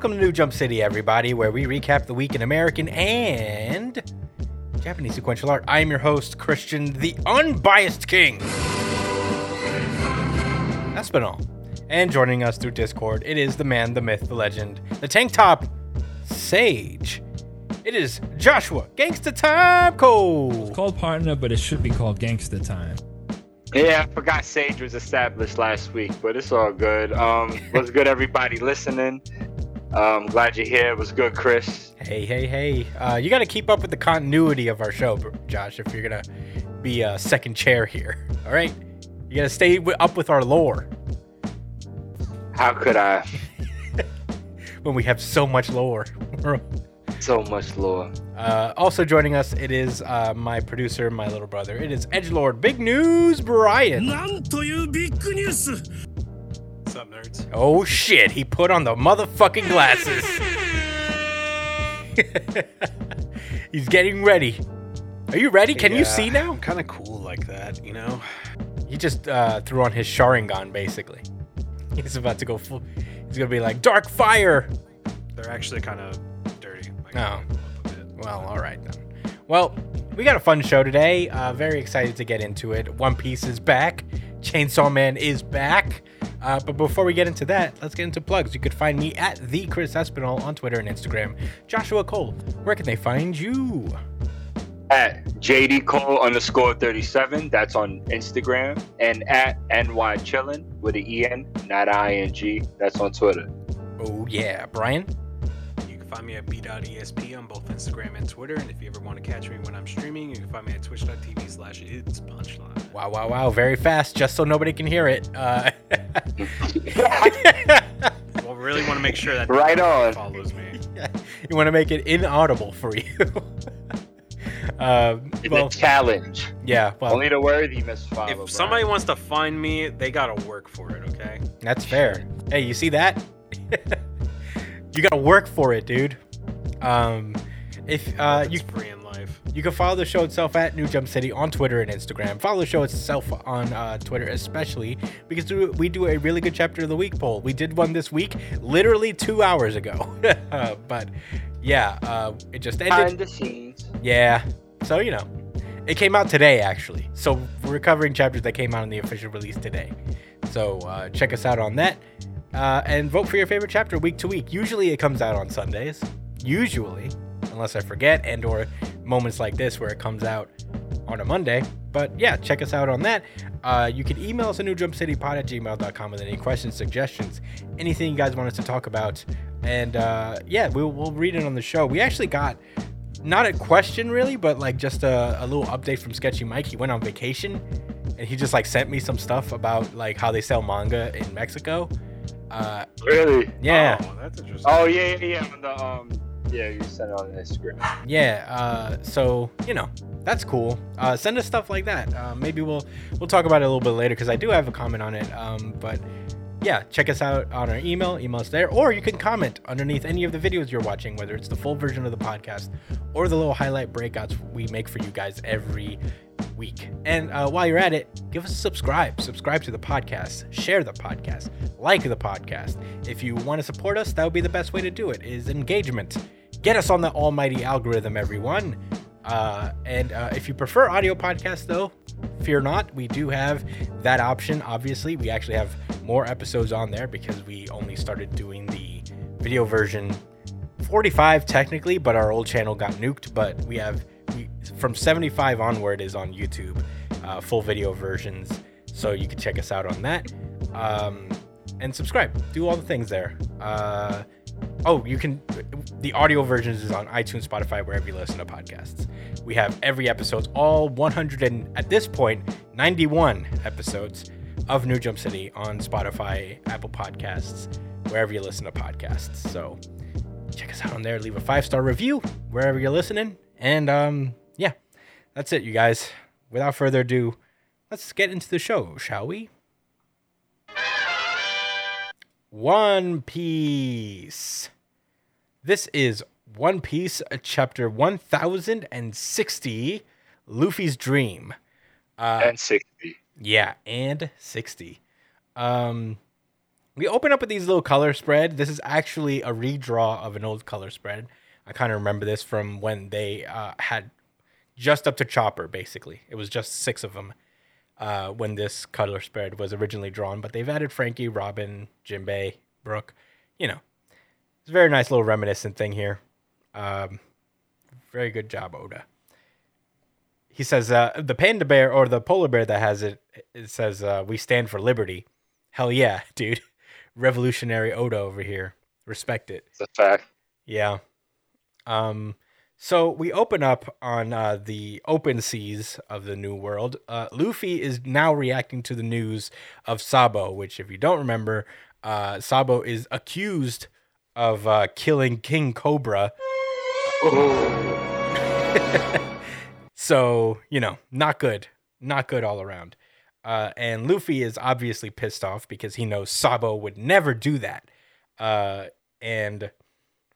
Hey, welcome to New Jump City, everybody, where we recap the week in American and Japanese sequential art. I am your host, Christian, the unbiased king. Espinal. And joining us through Discord, it is the man, the myth, the legend, the tank top sage. It is Joshua Gangsta Time Cole. It's called partner, but it should be called gangster time. Yeah, I forgot Sage was established last week, but it's all good. Um, what's good, everybody listening? Um, glad you're here. What's good, Chris? Hey, hey, hey. Uh, you got to keep up with the continuity of our show, bro- Josh, if you're going to be a second chair here. All right? You got to stay wi- up with our lore How could I? when we have so much lore. So much lore. uh, also joining us, it is uh, my producer, my little brother. It is Edgelord Big News Brian. なんというビッグニュース What's up, nerds? Oh shit, he put on the motherfucking glasses. He's getting ready. Are you ready? Can you see now? I'm kind of cool like that, you know? He just uh, threw on his Sharingan, basically. He's about to go full. He's gonna be like Dark Fire. They're actually kind of dirty. No. can clean them up a bit. Well, all right then. Well, we got a fun show today. Uh, very excited to get into it. One Piece is back. Chainsaw Man is back. Uh, but before we get into that, let's get into plugs. You could find me at the Chris Espinal on Twitter and Instagram. Joshua Cole, where can they find you? At JD Cole underscore 37, that's on Instagram. And at NY Chillin with an EN, not ING, that's on Twitter. Oh yeah, Brian. You can find me at b.esp on both Instagram and Twitter. And if you ever want to catch me when I'm streaming, you can find me at twitch.tv slash it's punchline. Wow, wow, wow! Very fast, just so nobody can hear it. Uh, Well, really want to make sure that Right on. follows me. you want to make it inaudible for you. um, It's well, a challenge. yeah. Well, Only the worthy must follow. If somebody wants to find me, they gotta work for it, okay? That's fair. Hey, you see that? You gotta work for it, dude. Um, if uh, It's you free in life. you can follow the show itself at New Jump City on Twitter and Instagram. Follow the show itself on uh, Twitter, especially because we- we do a really good chapter of the week poll. We did one this week, literally two hours ago. uh, but yeah, uh, it just ended. behind the scenes. Yeah. So, you know, it came out today, actually. So, we're covering chapters that came out in the official release today. So, uh, check us out on that. Uh, and vote for your favorite chapter week to week. Usually, it comes out on Sundays. Usually, unless I forget, and or moments like this where it comes out on a Monday. But yeah, check us out on that. Uh, you can email us at newjumpcitypod at gmail.com with any questions, suggestions, anything you guys want us to talk about. And uh, yeah, we'll, we'll read it on the show. We actually got not a question really, but like just a, a little update from Sketchy Mike. He went on vacation and he just like sent me some stuff about like how they sell manga in Mexico. Uh, Really? yeah, Oh, that's interesting. Oh yeah, yeah, yeah. On the um, yeah, you sent it on Instagram. yeah. Uh, so you know that's cool. Uh, send us stuff like that. Uh, maybe we'll we'll talk about it a little bit later because I do have a comment on it. Um, but yeah, check us out on our email. Email us there, or you can comment underneath any of the videos you're watching, whether it's the full version of the podcast or the little highlight breakouts we make for you guys every week. And uh, while you're at it, give us a subscribe. Subscribe to the podcast. Share the podcast. Like the podcast. If you want to support us, that would be the best way to do it. Is engagement. Get us on the almighty algorithm, everyone. Uh, and uh, if you prefer audio podcasts, though, fear not. We do have that option. Obviously, we actually have more episodes on there because we only started doing the video version 45 technically, but our old channel got nuked. But we have from 75 onward is on YouTube, uh, full video versions. So you can check us out on that. Um, and subscribe. Do all the things there. Uh, oh, you can. The audio versions is on iTunes, Spotify, wherever you listen to podcasts. We have every episode, all 100 and at this point 91 episodes of New Jump City on Spotify, Apple Podcasts, wherever you listen to podcasts. So check us out on there. Leave a five star review wherever you're listening. And um, that's it, you guys. Without further ado, let's get into the show, shall we? One Piece. This is One Piece, uh, chapter 1060, Luffy's Dream. Uh, and 60. yeah, and 60. Um we open up with these little color spread. This is actually a redraw of an old color spread. I kind of remember this from when they uh, had just up to Chopper, basically. It was just six of them uh, when this color spread was originally drawn, but they've added Franky, Robin, Jinbei, Brook. You know, it's a very nice little reminiscent thing here. Um, very good job, Oda. He says uh, the panda bear or the polar bear that has it, it says uh, we stand for liberty. Hell yeah, dude. Revolutionary Oda over here. Respect it. It's a fact. Yeah. Um, so we open up on uh, the open seas of the New World. Uh, Luffy is now reacting to the news of Sabo, which, if you don't remember, uh, Sabo is accused of uh, killing King Cobra. so, you know, not good. Not good all around. Uh, and Luffy is obviously pissed off because he knows Sabo would never do that. Uh, and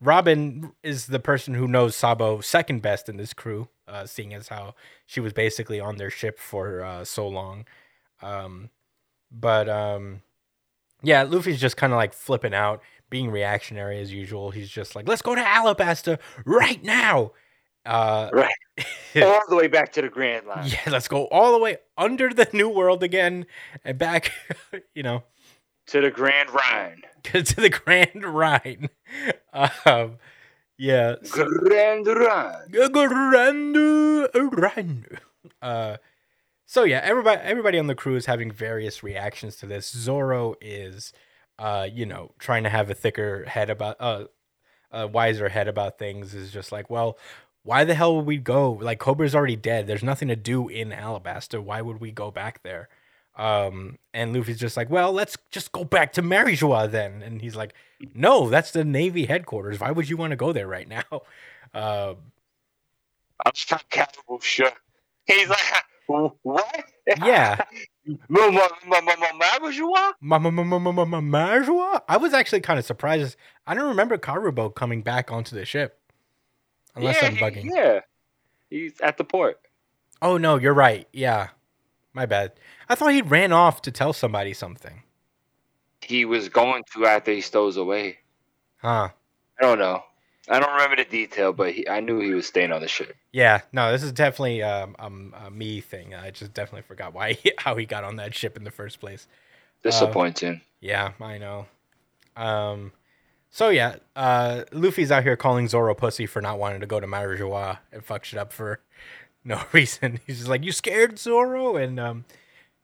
Robin is the person who knows Sabo second best in this crew, uh, seeing as how she was basically on their ship for uh, so long. Um, but um, yeah, Luffy's just kind of like flipping out, being reactionary as usual. He's just like, "Let's go to Alabasta right now." Uh, Right. All the way back to the Grand Line. yeah, let's go all the way under the New World again and back. you know, To the Grand Rhine. to the Grand Rhine. Um, yeah. so- Grand Rhine. Grand Rhine. Uh, so yeah, everybody everybody on the crew is having various reactions to this. Zoro is, uh, you know, trying to have a thicker head about uh, a wiser head about things. Is just like, well, why the hell would we go? Like Cobra's already dead. There's nothing to do in Alabasta. Why would we go back there? Um, and Luffy's just like, well, let's just go back to Marijois then. And he's like, no, that's the Navy headquarters. Why would you want to go there right now? Um, I'm just casual shook. He's like, what? yeah. Ma- ma- ma- ma- ma- Marijuana? Ma- ma- ma- ma- ma- ma- ma- I was actually kind of surprised. I don't remember Karubo coming back onto the ship. Unless yeah, I'm he- bugging. yeah. He's at the port. Oh, no, you're right. Yeah. My bad. I thought he ran off to tell somebody something. He was going to after he stows away. Huh. I don't know. I don't remember the detail, but he, I knew he was staying on the ship. Yeah, no, this is definitely um, um, a me thing. I just definitely forgot why how he got on that ship in the first place. Disappointing. Yeah, I know. Um, so yeah, uh, Luffy's out here calling Zoro pussy for not wanting to go to Marijois and fuck shit up for no reason. He's just like, "You scared, Zoro?" And um,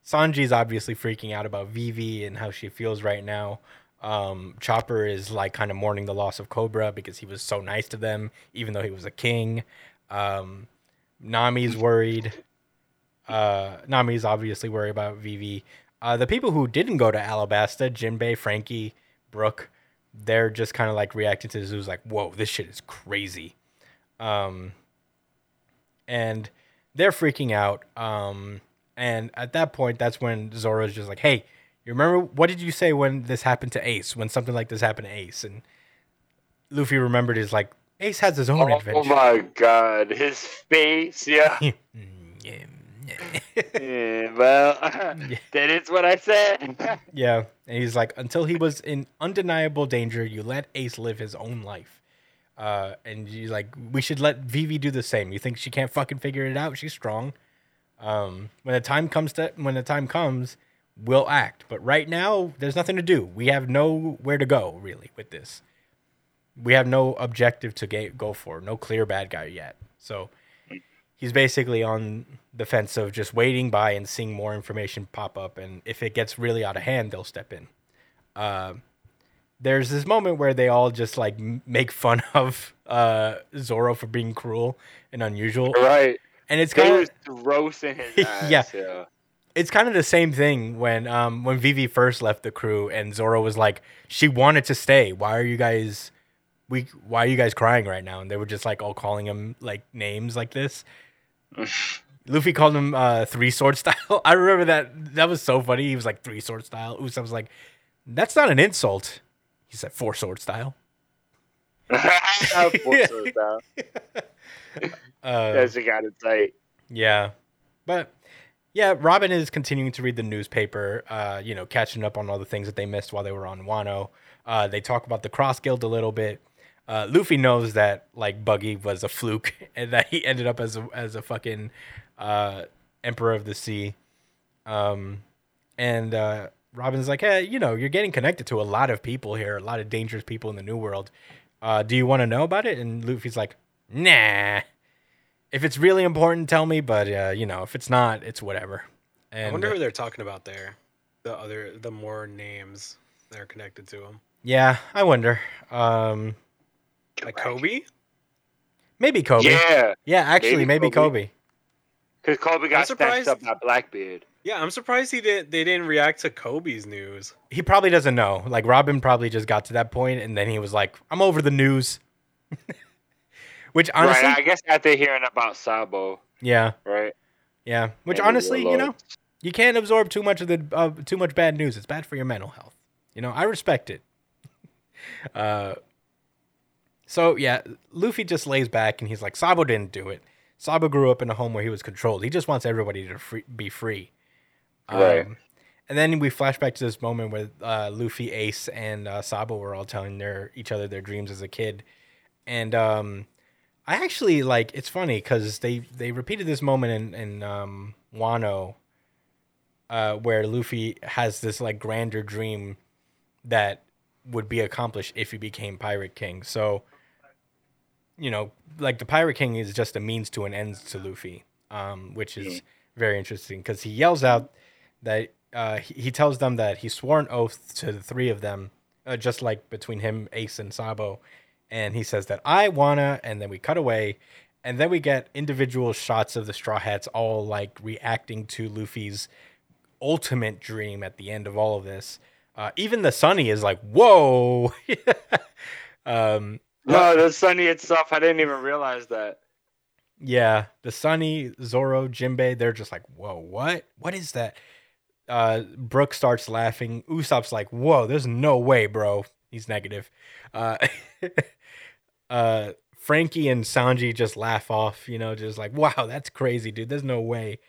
Sanji's obviously freaking out about Vivi and how she feels right now. Um, Chopper is like kind of mourning the loss of Cobra because he was so nice to them, even though he was a king. Um, Nami's worried. Uh, Nami's obviously worried about Vivi. Uh, the people who didn't go to Alabasta, Jinbei, Franky, Brook, they're just kind of like reacting to this. Who's like, whoa, this shit is crazy. Um, and they're freaking out. Um, and at that point, that's when Zoro's just like, hey, you remember what did you say when this happened to Ace? When something like this happened to Ace? And Luffy remembered is like, Ace has his own Oh adventure. Oh my god, his face, yeah. Yeah, yeah. Yeah, well, that is what I said. Yeah, and he's like, until he was in undeniable danger, you let Ace live his own life. Uh, and you like, we should let Vivi do the same. You think she can't fucking figure it out? She's strong. Um, when the time comes to when the time comes, we'll act. But right now, there's nothing to do. We have nowhere to go really with this. We have no objective to go for. No clear bad guy yet. So he's basically on the fence of just waiting by and seeing more information pop up. And if it gets really out of hand, they'll step in. Uh, there's this moment where they all just like make fun of uh, Zoro for being cruel and unusual, right. And it's kind of roasting his ass. Yeah. yeah. it's kind of the same thing when um when Vivi first left the crew and Zoro was like she wanted to stay. Why are you guys we why are you guys crying right now? And they were just like all calling him like names like this. Luffy called him uh three sword style. I remember that that was so funny. He was like three sword style. Usopp was like, that's not an insult. He said four sword style. Force those down. Uh, That's a got it tight. Yeah. But yeah, Robin is continuing to read the newspaper, uh, you know, catching up on all the things that they missed while they were on Wano. Uh, they talk about the Cross Guild a little bit. Uh, Luffy knows that like Buggy was a fluke and that he ended up as a, as a fucking uh, Emperor of the Sea. Um, and uh, Robin's like, hey, you know, you're getting connected to a lot of people here, a lot of dangerous people in the New World. Uh, do you want to know about it? And Luffy's like, nah. If it's really important, tell me. But uh, you know, if it's not, it's whatever. And I wonder who they're talking about there. The other, the more names that are connected to him, yeah, I wonder. Um, like Koby. maybe Koby. Yeah, Yeah, actually, maybe, maybe Koby. Koby. because Koby got surprised- snatched up by Blackbeard. Yeah, I'm surprised he did. They didn't react to Koby's news. He probably doesn't know. Like Robin probably just got to that point, and then he was like, "I'm over the news." Which honestly, right, I guess after hearing about Sabo, yeah, right? yeah. Which Maybe honestly, you know, you can't absorb too much of the uh, too much bad news. It's bad for your mental health. You know, I respect it. uh, so yeah, Luffy just lays back and he's like, Sabo didn't do it. Sabo grew up in a home where he was controlled. He just wants everybody to free, be free. Right. Um, and then we flash back to this moment where uh, Luffy, Ace, and uh, Sabo were all telling their each other their dreams as a kid, and um, I actually like. It's funny because they they repeated this moment in in um, Wano, uh, where Luffy has this like grander dream that would be accomplished if he became Pirate King. So, you know, like the Pirate King is just a means to an end to Luffy, um, which is very interesting because he yells out that uh, he, he tells them that he swore an oath to the three of them, uh, just like between him, Ace, and Sabo. And he says that I wanna, and then we cut away, and then we get individual shots of the Straw Hats all like reacting to Luffy's ultimate dream at the end of all of this. Uh, even the Sunny is like, "Whoa!" um, No, the Sunny itself, I didn't even realize that. Yeah, the Sunny, Zoro, Jinbei, they're just like, whoa, what? What is that? Uh, Brook starts laughing. Usopp's like, whoa, there's no way, bro. He's negative. Uh, uh, Franky and Sanji just laugh off, you know, just like, wow, that's crazy, dude. There's no way.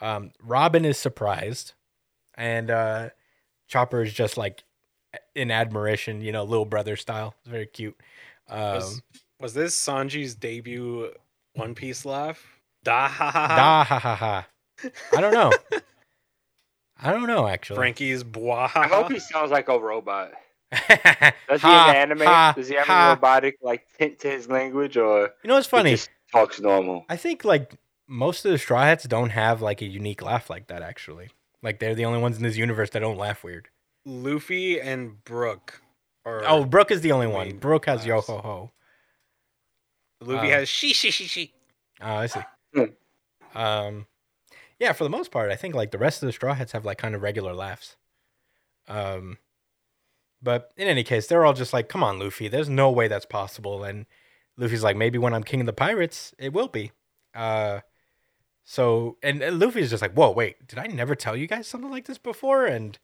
Um, Robin is surprised, and uh, Chopper is just like in admiration, you know, little brother style. It's very cute. Um, Was, was this Sanji's debut One Piece laugh? Da ha ha ha. Da ha ha ha. I don't know. I don't know actually. Franky's blah I hope he sounds like a robot. Does Does he in the anime? Does he have a robotic like tint to his language, or You know what's funny? he just talks normal? I think like most of the Straw Hats don't have like a unique laugh like that. Actually, like they're the only ones in this universe that don't laugh weird. Luffy and Brook. Are, Oh, Brook is the only one. main Brook has yo ho ho. Luffy uh, has she she she she. Oh, I see. Hmm. um, yeah, for the most part, I think like the rest of the Straw Hats have like kind of regular laughs. Um, but in any case, they're all just like, "Come on, Luffy, there's no way that's possible." And Luffy's like, "Maybe when I'm king of the pirates, it will be." Uh, so and, and Luffy's just like, "Whoa, wait, did I never tell you guys something like this before?" And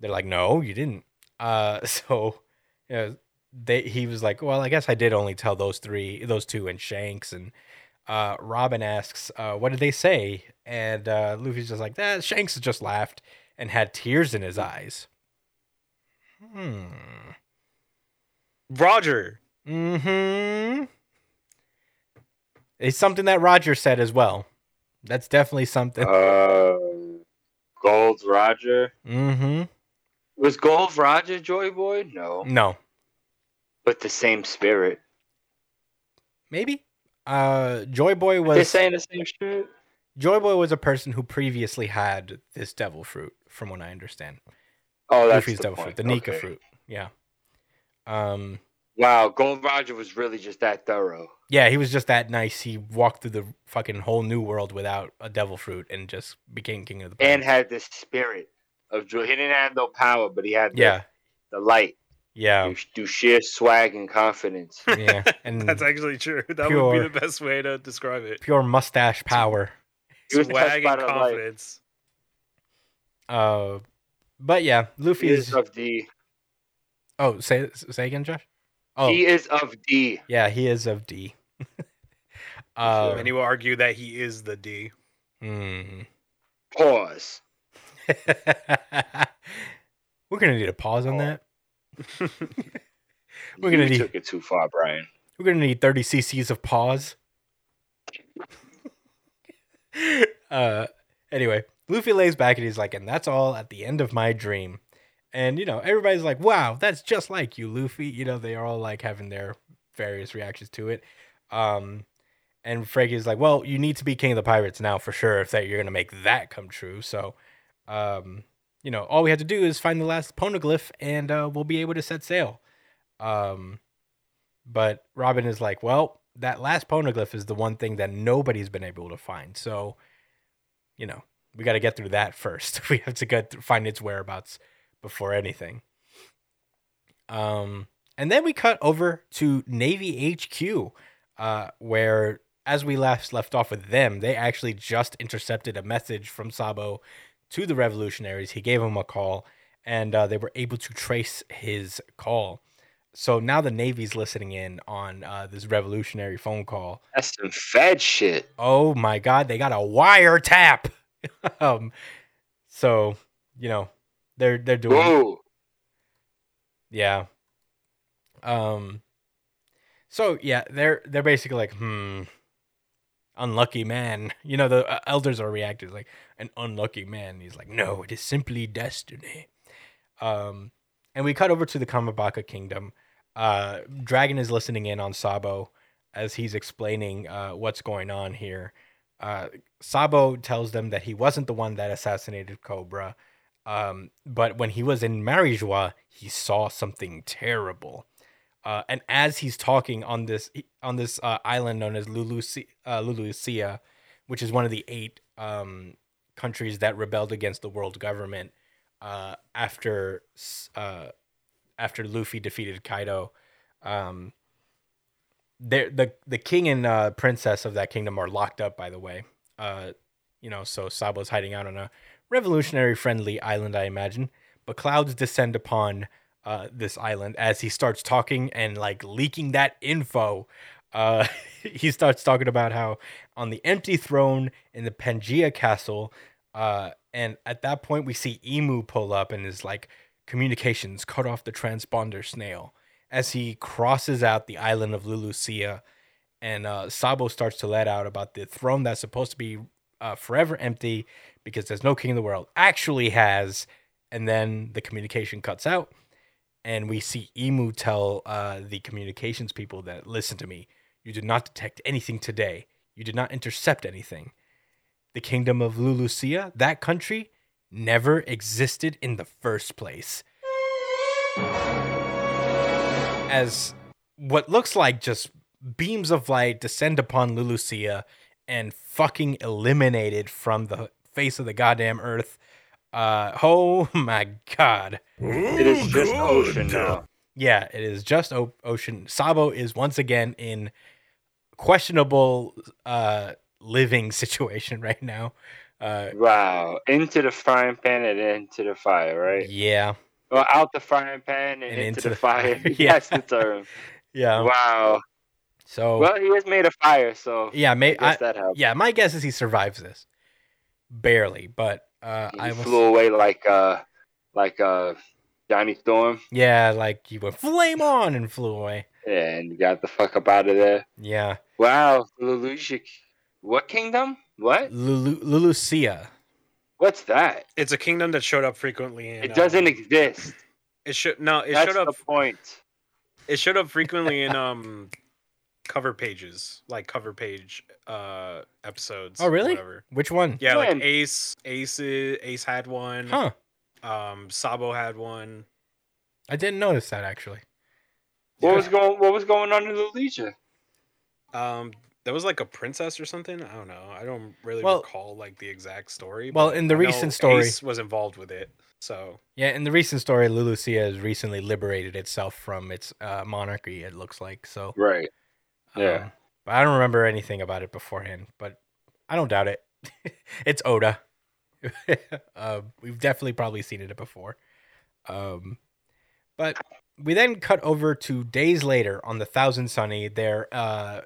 they're like, "No, you didn't." Uh, so you know, they he was like, "Well, I guess I did only tell those three, those two, and Shanks." And uh, Robin asks, uh, "What did they say?" And uh, Luffy's just like, "That Shanks just laughed and had tears in his eyes." Hmm. Roger. Mm-hmm. It's something that Roger said as well. That's definitely something. Uh, Gold Roger mm-hmm. was Gold Roger Joy Boy? No, No, but the same spirit. maybe. Uh, Joy Boy was. They're was saying the same shit. Joy Boy was a person who previously had this devil fruit, from what I understand. Oh, that's Luffy's the devil point. fruit, the Nika Okay. fruit. Yeah. Um. Wow, Gold Roger was really just that thorough. Yeah, he was just that nice. He walked through the fucking whole new world without a devil fruit and just became king of the. and had this spirit of joy. He didn't have no power, but he had the, yeah, the light yeah, through, through sheer swag and confidence. yeah, and That's actually true. That would be the best way to describe it. pure mustache power. He was touched Swag and confidence. Uh, but yeah, Luffy He is. is of D. Oh, say say again, Josh. Oh, He is of D. yeah, he is of D. uh, Many will argue that he is the D. hmm. Pause. We're gonna need a pause on Oh. that. We're gonna you need- took it too far, Brian. We're gonna need 30 cc's of pause. uh, anyway, Luffy lays back and he's like, and that's all at the end of my dream. And you know, everybody's like, wow, that's just like you, Luffy. You know, they are all like having their various reactions to it. Um, and Franky's like, well, you need to be king of the pirates now for sure if that you're gonna make that come true. So, um, you know, all we have to do is find the last poneglyph and uh, we'll be able to set sail. Um, but Robin is like, well, that last poneglyph is the one thing that nobody's been able to find. So, you know, we got to get through that first. we have to get through, find its whereabouts before anything. Um, and then we cut over to Navy HQ, uh, where as we last left off with them, they actually just intercepted a message from Sabo to the revolutionaries. He gave them a call, and uh, they were able to trace his call. So now the Navy's listening in on uh, this revolutionary phone call. That's some fed shit. Oh my God, they got a wiretap. um, so you know they're they're doing Whoa. yeah. Um. So yeah, they're they're basically like, hmm, unlucky man. You know the uh, elders are reacting like an unlucky man. He's like, no, it is simply destiny. Um, and we cut over to the Kamabaka Kingdom. Uh, Dragon is listening in on Sabo as he's explaining uh, what's going on here. Uh, Sabo tells them that he wasn't the one that assassinated Cobra. Um, but when he was in Marijois, he saw something terrible. Uh, and as he's talking on this on this uh, island known as Lulucia, uh, Lulucia, which is one of the eight um, countries that rebelled against the world government uh, after uh, after Luffy defeated Kaido, um, the the king and uh, princess of that kingdom are locked up. By the way, uh, you know, so Sabo's hiding out on a revolutionary friendly island, I imagine. But clouds descend upon uh, this island as he starts talking and like leaking that info. Uh, he starts talking about how on the empty throne in the Pangea castle, uh, and at that point we see Imu pull up and is like, communications cut off the transponder snail as he crosses out the island of Lulucia. And uh, Sabo starts to let out about the throne that's supposed to be uh, forever empty because there's no king in the world actually has. And then the communication cuts out and we see Imu tell uh, the communications people that listen to me, you did not detect anything today. You did not intercept anything. The kingdom of Lulucia, that country, never existed in the first place. As what looks like just beams of light descend upon Lulucia and fucking eliminated from the face of the goddamn earth. Uh, oh my god. It is just ocean now. Yeah, it is just o- ocean. Sabo is once again in questionable uh living situation right now. Uh Wow. Into the frying pan and into the fire, right? yeah. Well, out the frying pan and, And into, the, fire. Yeah. That's the term. Yeah. Wow. So Well, he is made of fire, so yeah, I may, I, that helps. yeah, my guess is he survives this. Barely, but uh He I was flew away like uh like uh Johnny Storm. yeah, like he went flame on and flew away. Yeah, and got the fuck up out of there. Yeah. Wow, Lelouch. What kingdom? What? Lulu Lulucia. What's that? It's a kingdom that showed up frequently. In, It doesn't um, exist. It should no. It That's showed up. the point. It showed up frequently in um cover pages, like cover page uh episodes. Oh, really? Whatever. Which one? Yeah, When? like Ace, Ace, Ace had one. Huh. Um, Sabo had one. I didn't notice that actually. What was going? What was going on in the Legion? Um, there was like a princess or something. I don't know. I don't really Well- recall like the exact story. Well, in the I recent story- Ace was involved with it. So Yeah, in the recent story, Lulucia has recently liberated itself from its uh, monarchy. It looks like so. Right. Yeah. Um, but I don't remember anything about it beforehand. But I don't doubt it. it's Oda. uh, we've definitely probably seen it before. Um, but we then cut over to days later on the Thousand Sunny. There, uh,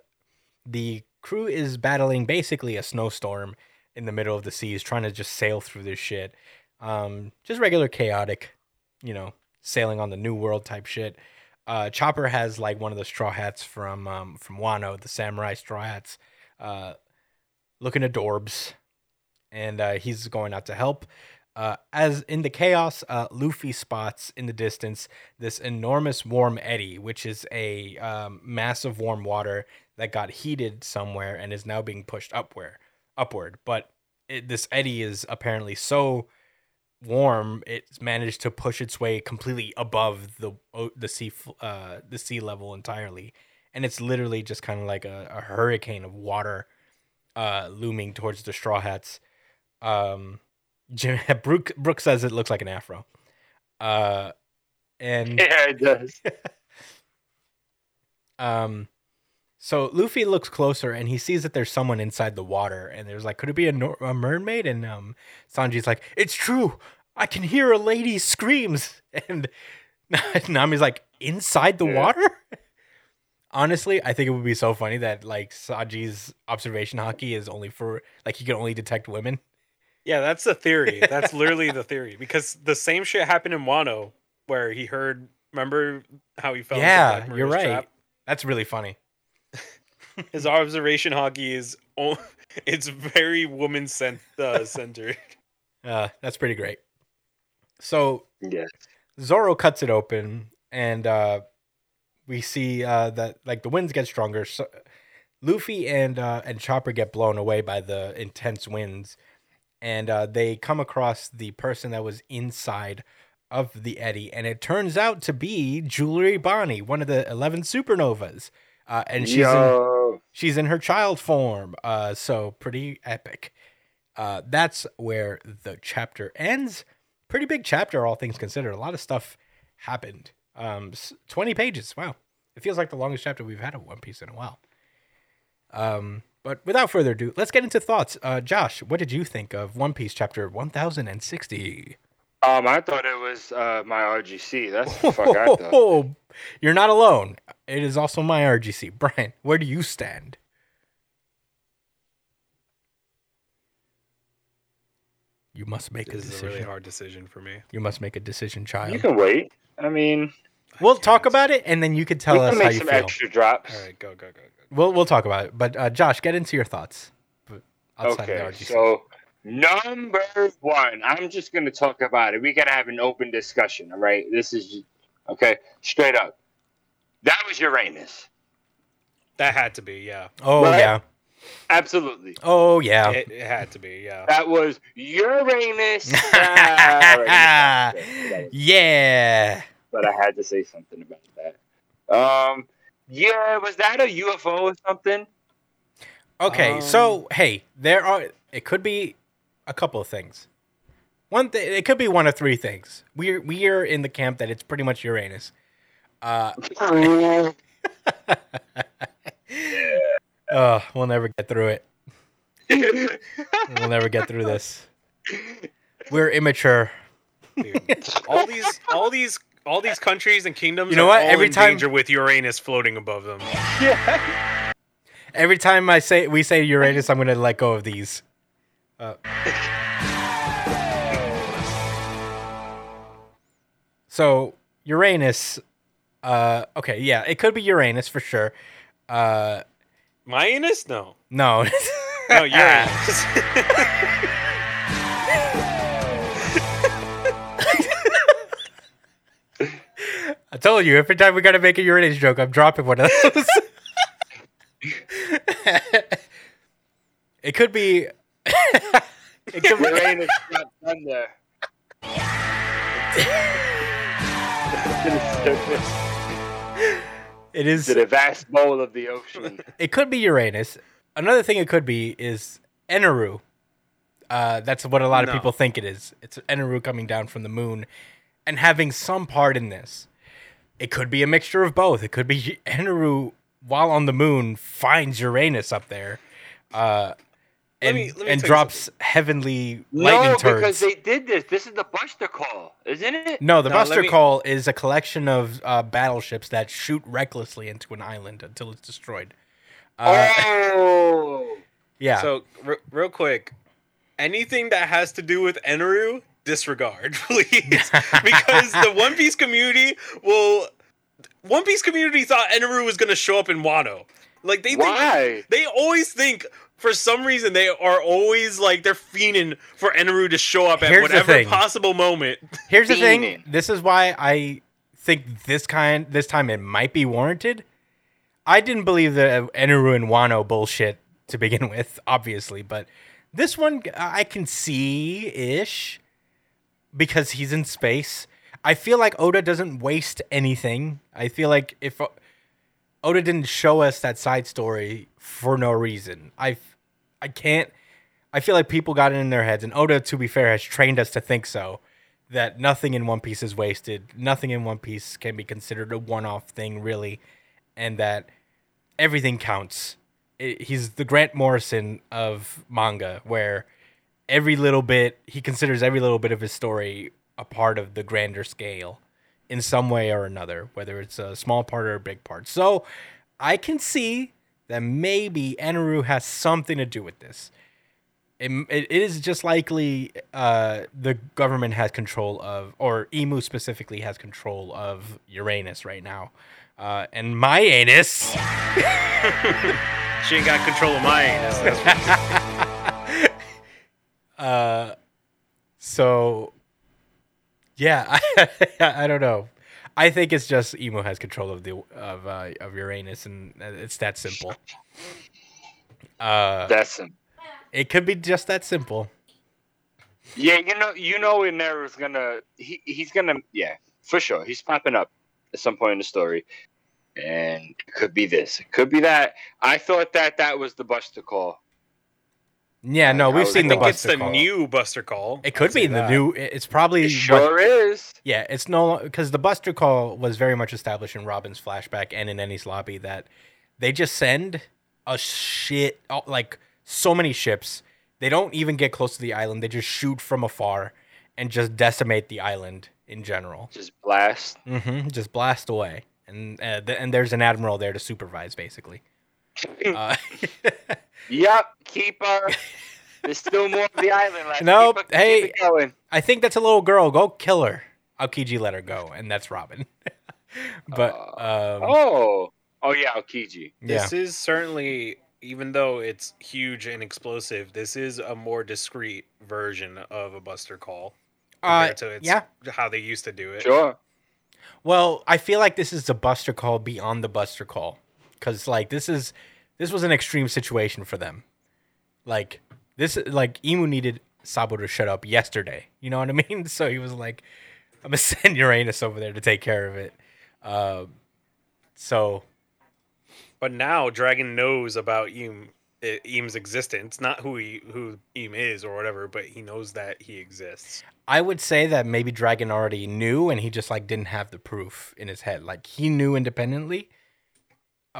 the crew is battling basically a snowstorm, in the middle of the seas trying to just sail through this shit. Um, just regular chaotic, you know, sailing on the new world type shit. Uh, Chopper has like one of the straw hats from um, from Wano, the samurai straw hats, uh, looking adorbs, and uh, he's going out to help. Uh, as in the chaos, uh, Luffy spots in the distance this enormous warm eddy, which is a um, of warm water that got heated somewhere and is now being pushed upward. Upward, but it, this eddy is apparently so warm it's managed to push its way completely above the the sea uh, the sea level entirely, and it's literally just kind of like a, a hurricane of water uh, looming towards the straw hats. Um, Jim, Brook Brook says it looks like an afro. Uh, and Yeah, it does. um, so Luffy looks closer and he sees that there's someone inside the water, and there's like, could it be a, nor- a mermaid? And um, Sanji's like, it's true. I can hear a lady's screams, and Nami's like, inside the Yeah. water. Honestly, I think it would be so funny that like Sanji's observation haki is only for like he can only detect women. Yeah, that's the theory. That's literally the theory because the same shit happened in Wano where he heard. Remember how he fell? yeah, you're right. trap? That's really funny. His observation haki is o- it's very woman cent- uh, centered. Uh, that's pretty great. So Yes. Zoro cuts it open, and uh, we see uh, that like the winds get stronger. So Luffy and uh, and Chopper get blown away by the intense winds, and uh, they come across the person that was inside of the eddy, and it turns out to be Jewelry Bonnie, one of the eleven supernovas, uh, and she's in, She's in her child form. Uh, so pretty epic. Uh, that's where the chapter ends. Pretty big chapter, all things considered. A lot of stuff happened. Um, twenty pages. Wow, it feels like the longest chapter we've had of One Piece in a while. Um, but without further ado, let's get into thoughts. Uh, Josh, what did you think of One Piece chapter one thousand and sixty? Um, I thought it was uh my RGC. That's the fuck I thought. Oh, you're not alone. It is also my RGC. Brian, where do you stand? You must make a This is a really hard decision for me. You must make a decision, child. You can wait. I mean, we'll talk about it, and then you can tell we us can how make you some feel. extra drops. All right, go go go go. We'll we'll talk about it. But uh, Josh, get into your thoughts. Outside Okay, the RGC. so number one, I'm just gonna talk about it. We gotta have an open discussion. All right, this is okay, straight up. That was Uranus. That had to be, yeah. oh right? yeah, Absolutely. oh yeah. It, it had to be, yeah. That was Uranus. Ah, already yeah. yeah. but I had to say something about that. Um, yeah, was that a UFO or something? Okay, Um, so hey, there are. It could be a couple of things. One thing, it could be one of three things. We're we are in the camp that it's pretty much Uranus. Uh, oh, we'll never get through it. We'll never get through this. We're immature. Dude. all these all these all these countries and kingdoms You know are what? Every time- danger with Uranus floating above them. Yeah. Every time I say we say Uranus, I'm gonna let go of these. Uh, so Uranus, uh, okay, yeah, it could be Uranus for sure. Uh, Minus? No. no, No, Uranus. I told you every time we gotta make a Uranus joke, I'm dropping one of those. it could be. it could be. Uranus got thunder. to, the surface, It is. to the vast bowl of the ocean. It could be Uranus. Another thing it could be is Eneru. Uh, that's what a lot of No. people think it is. It's Eneru coming down from the moon and having some part in this. It could be a mixture of both. It could be Eneru while on the moon finds Uranus up there, uh, Let and me- let me and tell you drops heavenly lightning no, turds. because they did this. This is the Buster Call, isn't it? no, the No, Buster me- Call is a collection of uh, battleships that shoot recklessly into an island until it's destroyed. Uh, oh, yeah. So, re- real quick, anything that has to do with Eneru, disregard, please, because the One Piece community will. One Piece community thought Eneru was gonna show up in Wano. Like they think Why? they always think for some reason they are always like they're fiending for Eneru to show up at Here's whatever possible moment. Here's the thing. This is why I think this kind this time it might be warranted. I didn't believe the Eneru and Wano bullshit to begin with, obviously, but this one I can see ish because he's in space. I feel like Oda doesn't waste anything. I feel like if Oda didn't show us that side story for no reason, I I can't. I feel like people got it in their heads, and Oda, to be fair, has trained us to think so. That nothing in One Piece is wasted. Nothing in One Piece can be considered a one-off thing, really, and that everything counts. I- he's the Grant Morrison of manga, where every little bit he considers every little bit of his story a part of the grander scale in some way or another, whether it's a small part or a big part. So I can see that maybe Eneru has something to do with this. It, it is just likely uh, the government has control of, or Imu specifically has control of Uranus right now. Uh, and my anus. She ain't got control of my anus. Uh, so yeah, I, I don't know. I think it's just Imu has control of the of uh, of Uranus, and it's that simple. Uh, That's him. it could be just that simple. Yeah, you know, you know, in there is gonna he he's gonna yeah for sure. He's popping up at some point in the story, and it could be this, it could be that. I thought that that was the Buster call. Yeah, no, we've seen I the think it's the Call. new Buster Call. It could I'll be the that. new. It's probably It sure is. Yeah, it's no because the Buster Call was very much established in Robin's flashback and in Enies Lobby that they just send a shit oh, like so many ships. They don't even get close to the island. They just shoot from afar and just decimate the island in general. Just blast. Mm-hmm, Just blast away, and uh, th- and there's an admiral there to supervise, basically. Uh, Yep, keeper. There's still more of the island left. Nope, Keep it- hey. keep it going. I think that's a little girl. Go kill her. Aokiji let her go, and that's Robin. but um, Oh, oh yeah, Aokiji. yeah. This is certainly, even though it's huge and explosive, this is a more discreet version of a Buster Call Uh, to its, yeah. how they used to do it. Sure. Well, I feel like this is the Buster Call beyond the Buster Call, because like this is this was an extreme situation for them. Like this, like Imu needed Sabo to shut up yesterday. You know what I mean? So he was like, "I'm gonna send Uranus over there to take care of it." Uh, so But now Dragon knows about Eam, eh, Eam's existence, not who he who Eam is or whatever, but he knows that he exists. I would say that maybe Dragon already knew, and he just like didn't have the proof in his head. Like he knew independently, uh,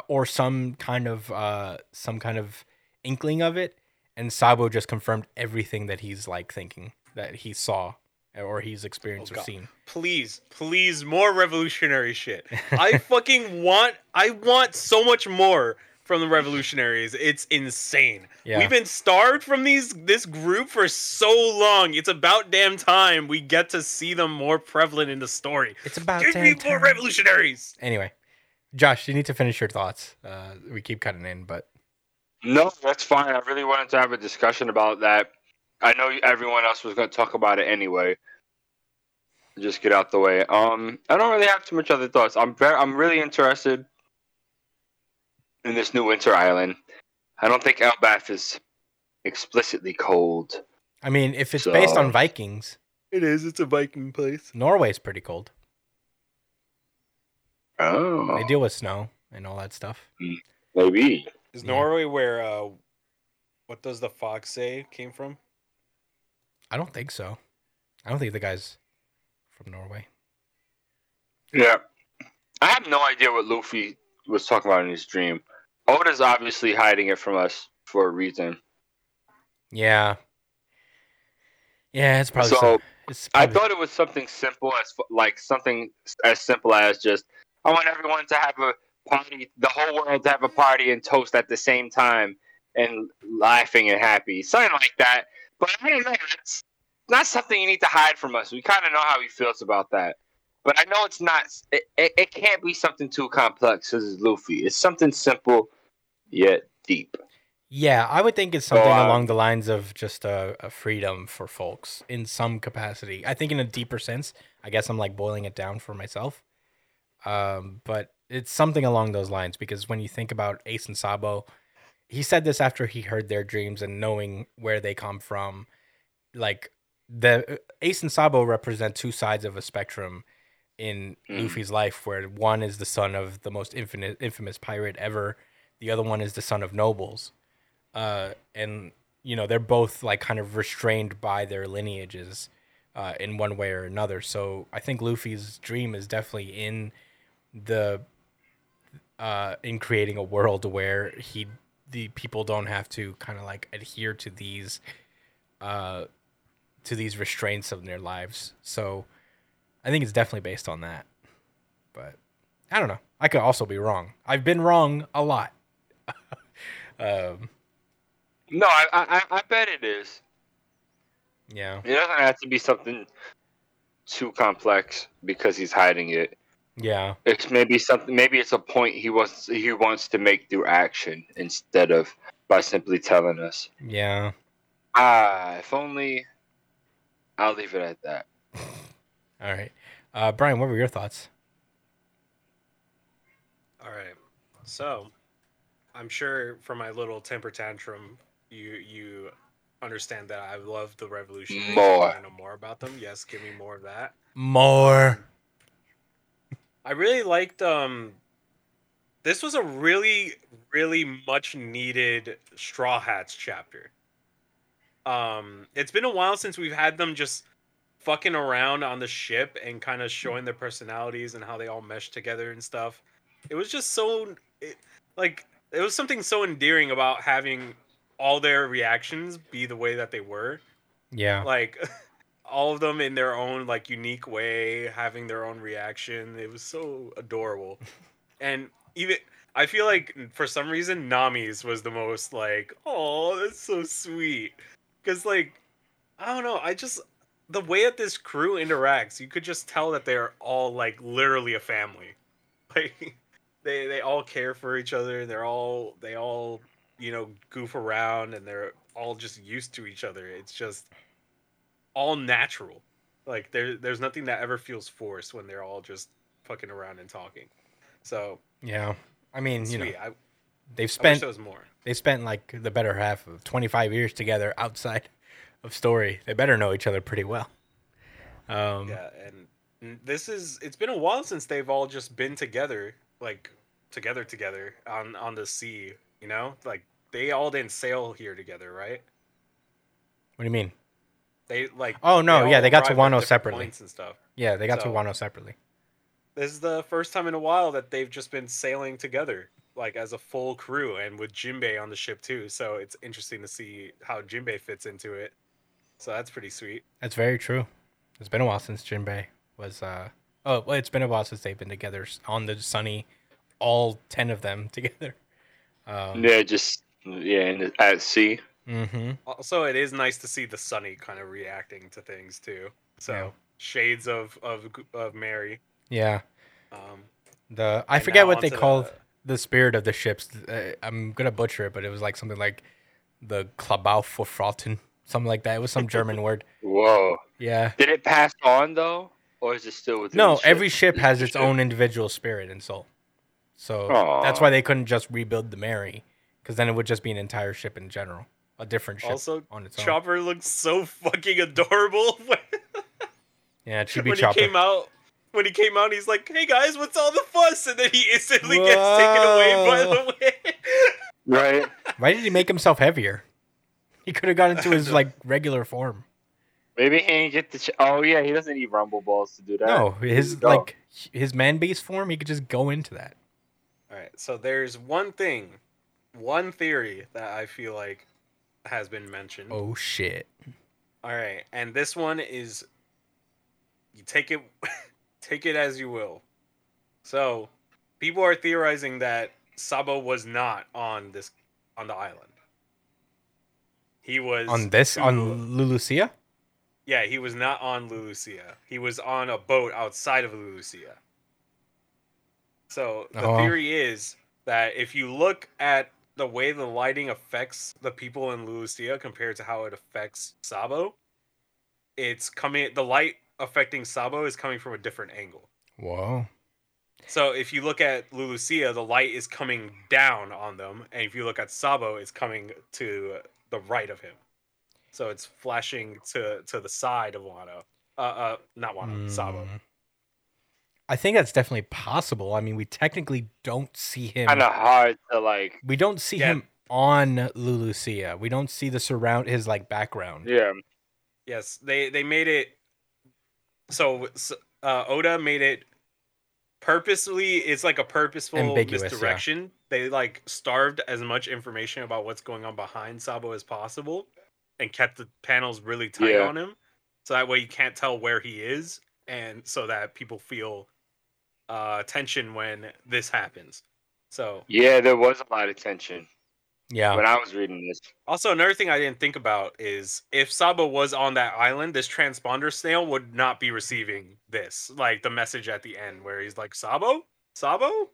or some kind of uh, some kind of inkling of it, and Sabo just confirmed everything that he's like thinking that he saw or he's experienced Oh, or seen. Please, please, more revolutionary shit. I fucking want I want so much more from the revolutionaries. It's insane. Yeah. We've been starved from these this group for so long. It's about damn time we get to see them more prevalent in the story. It's about Give me damn more revolutionaries. Anyway, Josh, you need to finish your thoughts. Uh, we keep cutting in, but No, that's fine. I really wanted to have a discussion about that. I know everyone else was going to talk about it anyway. Just get out the way. Um, I don't really have too much other thoughts. I'm very, I'm really interested in this new winter island. I don't think Elbaph is explicitly cold. I mean, if it's based on Vikings, It is. It's a Viking place. Norway's pretty cold. Oh, They deal with snow and all that stuff. maybe. Is Yeah. Norway where uh what does the fox say came from? I don't think so. I don't think the guy's from Norway. Yeah. I have no idea what Luffy was talking about in his dream. Oda's obviously hiding it from us for a reason. Yeah. Yeah, it's probably So, so. It's I thought it was something simple as like something as simple as just I want everyone to have a party, the whole world to have a party and toast at the same time and laughing and happy, something like that. But I don't know. It's not something you need to hide from us. We kind of know how he feels about that. But I know it's not. It, it, it can't be something too complex because it's Luffy. It's something simple yet deep. Yeah, I would think it's something uh, along the lines of just a, a freedom for folks in some capacity. I think in a deeper sense. I guess I'm like boiling it down for myself. Um, but it's something along those lines because when you think about Ace and Sabo, he said this after he heard their dreams and knowing where they come from. Like the Ace and Sabo represent two sides of a spectrum in Mm. Luffy's life, where one is the son of the most infinite, infamous pirate ever, the other one is the son of nobles, uh, and you know they're both like kind of restrained by their lineages uh, in one way or another. So I think Luffy's dream is definitely in the uh, in creating a world where he the people don't have to kind of like adhere to these uh, to these restraints of their lives. So I think it's definitely based on that. But I don't know. I could also be wrong. I've been wrong a lot. um, No, I, I I bet it is. yeah. It doesn't have to be something too complex because he's hiding it. Yeah. It's maybe something. Maybe it's a point he wants he wants to make through action instead of by simply telling us. Yeah. Ah, if only. I'll leave it at that. All right. Uh, Brian, what were your thoughts? All right. So, I'm sure from my little temper tantrum, you you understand that I love the revolutionaries. More. I know more about them. Yes, give me more of that. More. I really liked um this was a really really much needed Straw Hats chapter. Um it's been a while since we've had them just fucking around on the ship and kind of showing their personalities and how they all mesh together and stuff. It was just so it, like it was something so endearing about having all their reactions be the way that they were Yeah. like all of them in their own like unique way having their own reaction. It was so adorable. And even i feel like for some reason nami's was the most like oh that's so sweet. Because like i don't know i just the way that this crew interacts you could just tell that they're all like literally a family. Like they they all care for each other and they're all they all you know goof around and they're all just used to each other. It's just all natural like there there's nothing that ever feels forced when they're all just fucking around and talking so Yeah. I mean, you know, I, I they've spent there more they spent like the better half of 25 years together outside of story. They better know each other pretty well. Um, yeah and this is it's been a while since they've all just been together like together together on on the sea you know like they all didn't sail here together right What do you mean? They like Oh, no, yeah, they got to arrived Wano separately. points and stuff Yeah, they got So- to Wano separately. this is the first time in a while that they've just been sailing together like as a full crew and with Jinbei on the ship too so it's interesting to see how Jinbei fits into it so that's pretty sweet That's very true. It's been a while since Jinbei was. uh Oh, well, it's been a while since they've been together on the sunny, all ten of them together. Um, Yeah, just yeah, and at sea. Mm-hmm. also it is nice to see the Sunny kind of reacting to things too so Yeah. shades of of of Mary Yeah. um The I forget what they onto called the- the spirit of the ships. Uh, I'm gonna butcher it, but it was like something like the Klabaufrotten, something like that. It was some German word. Whoa! Yeah. Did it pass on though, or is it still within? No, the ship? every ship has its own individual spirit and soul. So that's why they couldn't just rebuild the Mary, because then it would just be an entire ship in general, a different ship also on its own. Chopper looks so fucking adorable yeah, it should be when Chopper. he came out when he came out he's like hey guys what's all the fuss and then he instantly gets taken away by the way right? Why did he make himself heavier? He could have gone into his like regular form. Maybe he ain't get the. Ch- oh yeah, he doesn't need rumble balls to do that. No, his No. like his man base form, he could just go into that. all right so there's one thing one theory that i feel like has been mentioned Oh shit. all right and this one is you take it take it as you will so people are theorizing that sabo was not on this on the island He was On this on Lulusia? Yeah, he was not on Lulusia. He was on a boat outside of Lulusia. So the Oh. theory is that if you look at the way the lighting affects the people in Lulusia compared to how it affects Sabo, it's coming the light affecting Sabo is coming from a different angle. Whoa. So if you look at Lulucia, the light is coming down on them, and if you look at Sabo, it's coming to the right of him. So it's flashing to to the side of Wano. Uh, uh, not Wano, Sabo. I think that's definitely possible. I mean, we technically don't see him. Kind of hard to like. We don't see Yeah. him on Lulusia. We don't see the surround his like background. Yeah. Yes, they they made it. So s- uh, Oda made it purposely. It's like a purposeful Ambiguous, yeah. misdirection. They like starved as much information about what's going on behind Sabo as possible, and kept the panels really tight Yeah. on him, so that way you can't tell where he is, and so that people feel uh, tension when this happens. So Yeah, there was a lot of tension Yeah. when I was reading this. Also, another thing I didn't think about is if Sabo was on that island, this transponder snail would not be receiving this, like the message at the end where he's like, Sabo? Sabo?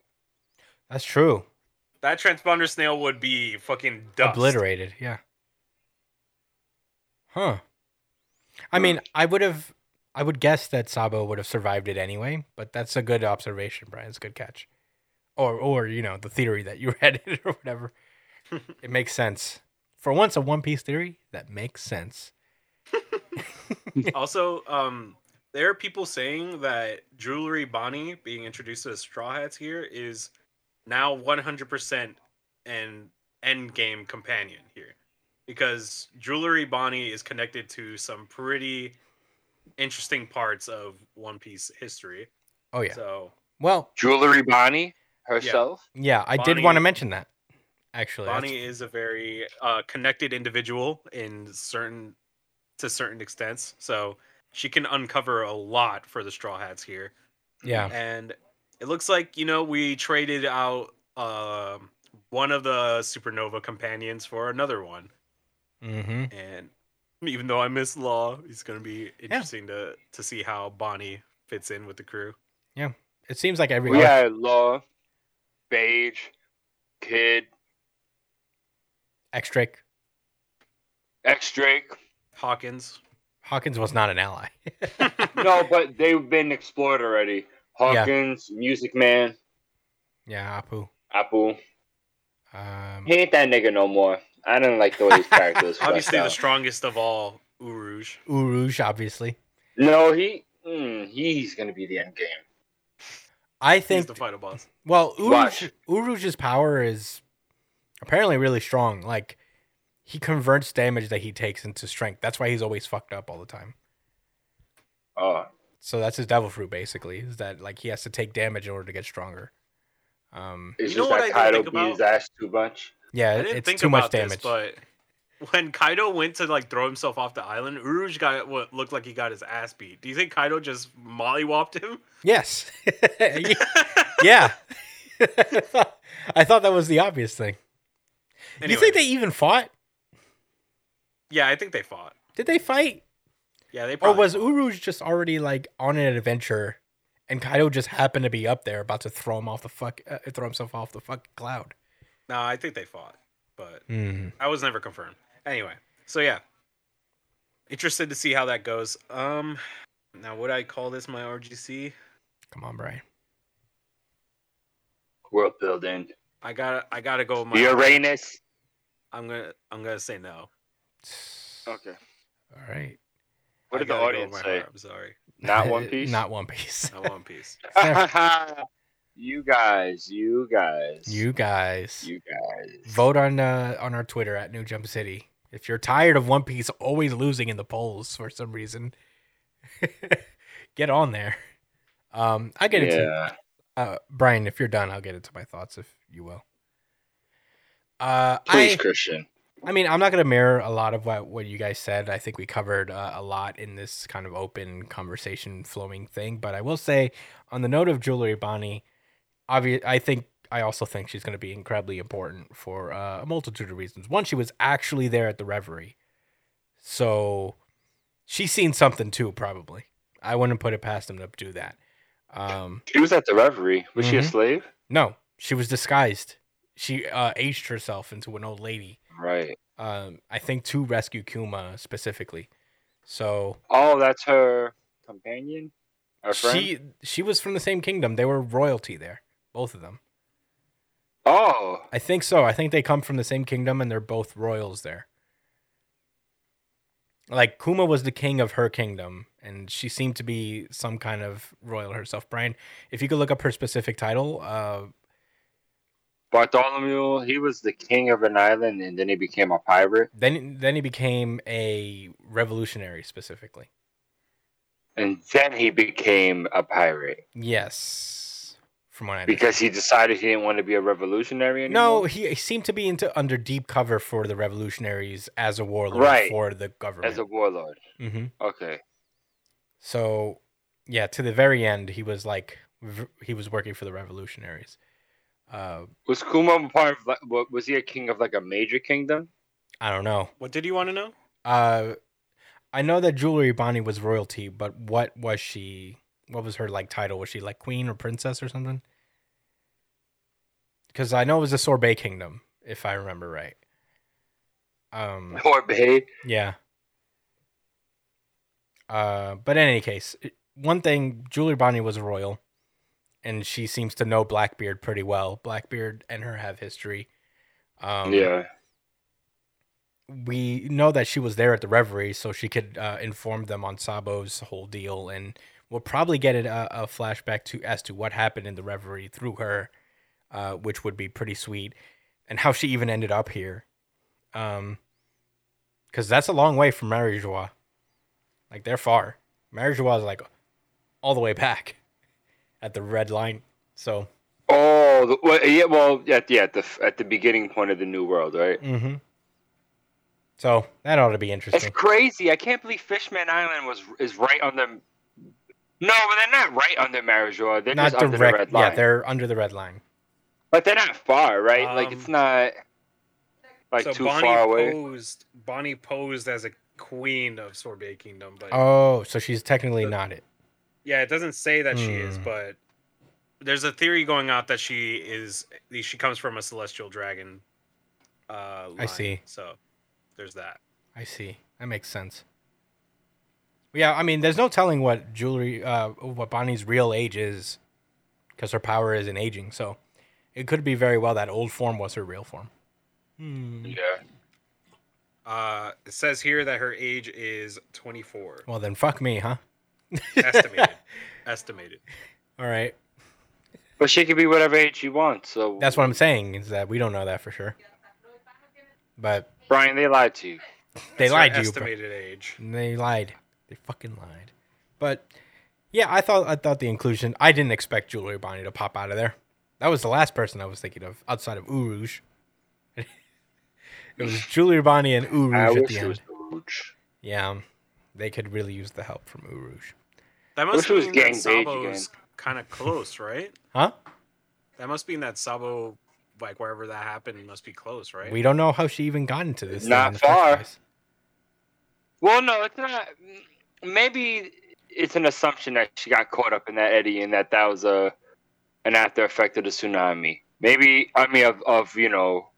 That's true. That transponder snail would be fucking dust. Obliterated. Yeah. Huh. I mean, I would have. I would guess that Sabo would have survived it anyway, but that's a good observation, Brian. It's a good catch. Or, or you know, the theory that you read it or whatever. it makes sense. For once, a One Piece theory that makes sense. also, um, there are people saying that Jewelry Bonnie being introduced to the Straw Hats here is now 100% an end game companion here. Because Jewelry Bonnie is connected to some pretty interesting parts of One Piece history. Oh yeah. So Well, Jewelry Bonnie herself. yeah, I did want to mention that. Actually, that's- Bonnie is a very uh, connected individual in certain to certain extents. So she can uncover a lot for the Straw Hats here. yeah, and it looks like you know we traded out um one of the supernova companions for another one mm-hmm. and even though i miss law it's going to be interesting to to see how bonnie fits in with the crew Yeah, It seems like every We had Law, Bege, Kid, X Drake X Drake. hawkins Hawkins was not an ally. No, but they've been explored already. Hawkins, Music Man, yeah, Apoo. Apple. Um, He ain't that nigga no more. I didn't like the way his character was. fleshed obviously the out. strongest of all uruj Uruj, obviously. No, he. Mm, he's gonna be the end game. I think he's think the final boss Well, Watch. Uruj, Uruj's power is apparently really strong. Like he converts damage that he takes into strength. That's why he's always fucked up all the time. Oh, So that's his devil fruit basically. Is that like he has to take damage in order to get stronger. Um is You know just what that I didn't think beat his about? ass too much. Yeah, it's too much damage. this but when Kaido went to like throw himself off the island, Uruj got what looked like he got his ass beat. Do you think Kaido just mollywopped him? yes. yeah. I thought that was the obvious thing. Do you think they even fought? Yeah, I think they fought. Did they fight? Yeah, they Or was fought. Uruj just already like on an adventure, and Kaido just happened to be up there about to throw him off the fuck, uh, throw himself off the fucking cloud? No, I think they fought, but Mm. I was never confirmed. Anyway, so yeah, interested to see how that goes. Um, now would I call this my RGC? Come on, Brian. World building. I got to I gotta go. With my, The Uranus. I'm gonna I'm gonna say no. Okay. All right. What I did the gotta go with audience say? heart, I'm sorry, Not One Piece? Not One Piece. not One Piece. you guys, you guys, you guys you guys. vote on uh, on our Twitter at New Jump City if you're tired of One Piece always losing in the polls for some reason. get on there. Um, I get into Yeah. uh, Brian. If you're done, I'll get into my thoughts if you will. Uh, Please, I, Christian. I mean, I'm not going to mirror a lot of what, what you guys said. I think we covered uh, a lot in this kind of open conversation flowing thing. But I will say, on the note of Jewelry Bonnie, obvious, I think I also think she's going to be incredibly important for uh, a multitude of reasons. One, she was actually there at the Reverie. So she's seen something too, probably. I wouldn't put it past him to do that. Um, She was at the reverie. Was she a Mhm. slave? no, she was disguised. She uh, aged herself into an old lady. Right. Um, I think to rescue Kuma specifically. So Oh, that's her companion. Her friend. she she was from the same kingdom. They were royalty there, both of them. Oh, I think so. I think they come from the same kingdom and they're both royals there. Like Kuma was the king of her kingdom and she seemed to be some kind of royal herself. Brian, if you could look up her specific title, uh Bartholomew. He was the king of an island, and then he became a pirate, then then he became a revolutionary specifically. and then he became a pirate Yes. From what I understand. because he decided he didn't want to be a revolutionary anymore. No, he, he seemed to be into under deep cover for the revolutionaries as a warlord Right. for the government. as a warlord. hmm Okay. So, yeah, to the very end, he was like he was working for the revolutionaries. Uh, Was Kuma part of? like, Was he a king of like a major kingdom? I don't know. What did you want to know? Uh, I know that Jewelry Bonnie was royalty, but what was she? What was her like title? Was she like queen or princess or something? Because I know it was the Sorbet Kingdom, if I remember right. Um, Or Bay? Yeah. Uh, but in any case, one thing, Jewelry Bonnie was royal, and she seems to know Blackbeard pretty well. Blackbeard and her have history. Um, yeah. We know that she was there at the Reverie, so she could uh, inform them on Sabo's whole deal, and we'll probably get a, a flashback to as to what happened in the Reverie through her, uh, which would be pretty sweet, and how she even ended up here. Um, because that's a long way from Marijois. Like they're far. Marijois is like all the way back at the red line. So, Oh, the, well, yeah. Well, at the at the at the beginning point of the new world, right? mm-hmm. so that ought to be interesting. It's crazy. I can't believe Fishman Island was is right on the. No, but they're not right under Marijois. They're Not just under the direct. red line. Yeah, they're under the red line. but they're not far, right? like Um, it's not like so too Bonnie far away. posed. Bonnie posed as a queen of Sorbet Kingdom, but Oh, so she's technically The- not it. yeah, it doesn't say that she is, Hmm. but there's a theory going out that she is. She comes from a celestial dragon. Uh, line, see. So there's that. I see. That makes sense. Yeah, I mean, there's no telling what jewelry, uh, what Bonnie's real age is, because her power isn't aging. So, it could be very well that old form was her real form. Hmm. Yeah. Uh, it says here that her age is 24, Well, then fuck me, huh? estimated. estimated. All right. But she can be whatever age she wants. So That's what I'm saying is that we don't know that for sure. But Brian, they lied to you. they That's lied to you. bro. Estimated age. They lied. They fucking lied. But yeah, I thought I thought the inclusion. I didn't expect Jewelry Bonnie to pop out of there. That was the last person I was thinking of outside of Uruj. it was Jewelry Bonnie and I Uruj at wish the it was end. Rouge. Yeah, they could really use the help from Uruj. That must it was mean that Sabo's kind of close, right? Huh? That must mean that Sabo, like wherever that happened, must be close, right? We don't know how she even got into this. Not in far. Well, no, it's not. Maybe it's an assumption that she got caught up in that eddy and that that was a an after effect of the tsunami. Maybe I mean of of you know,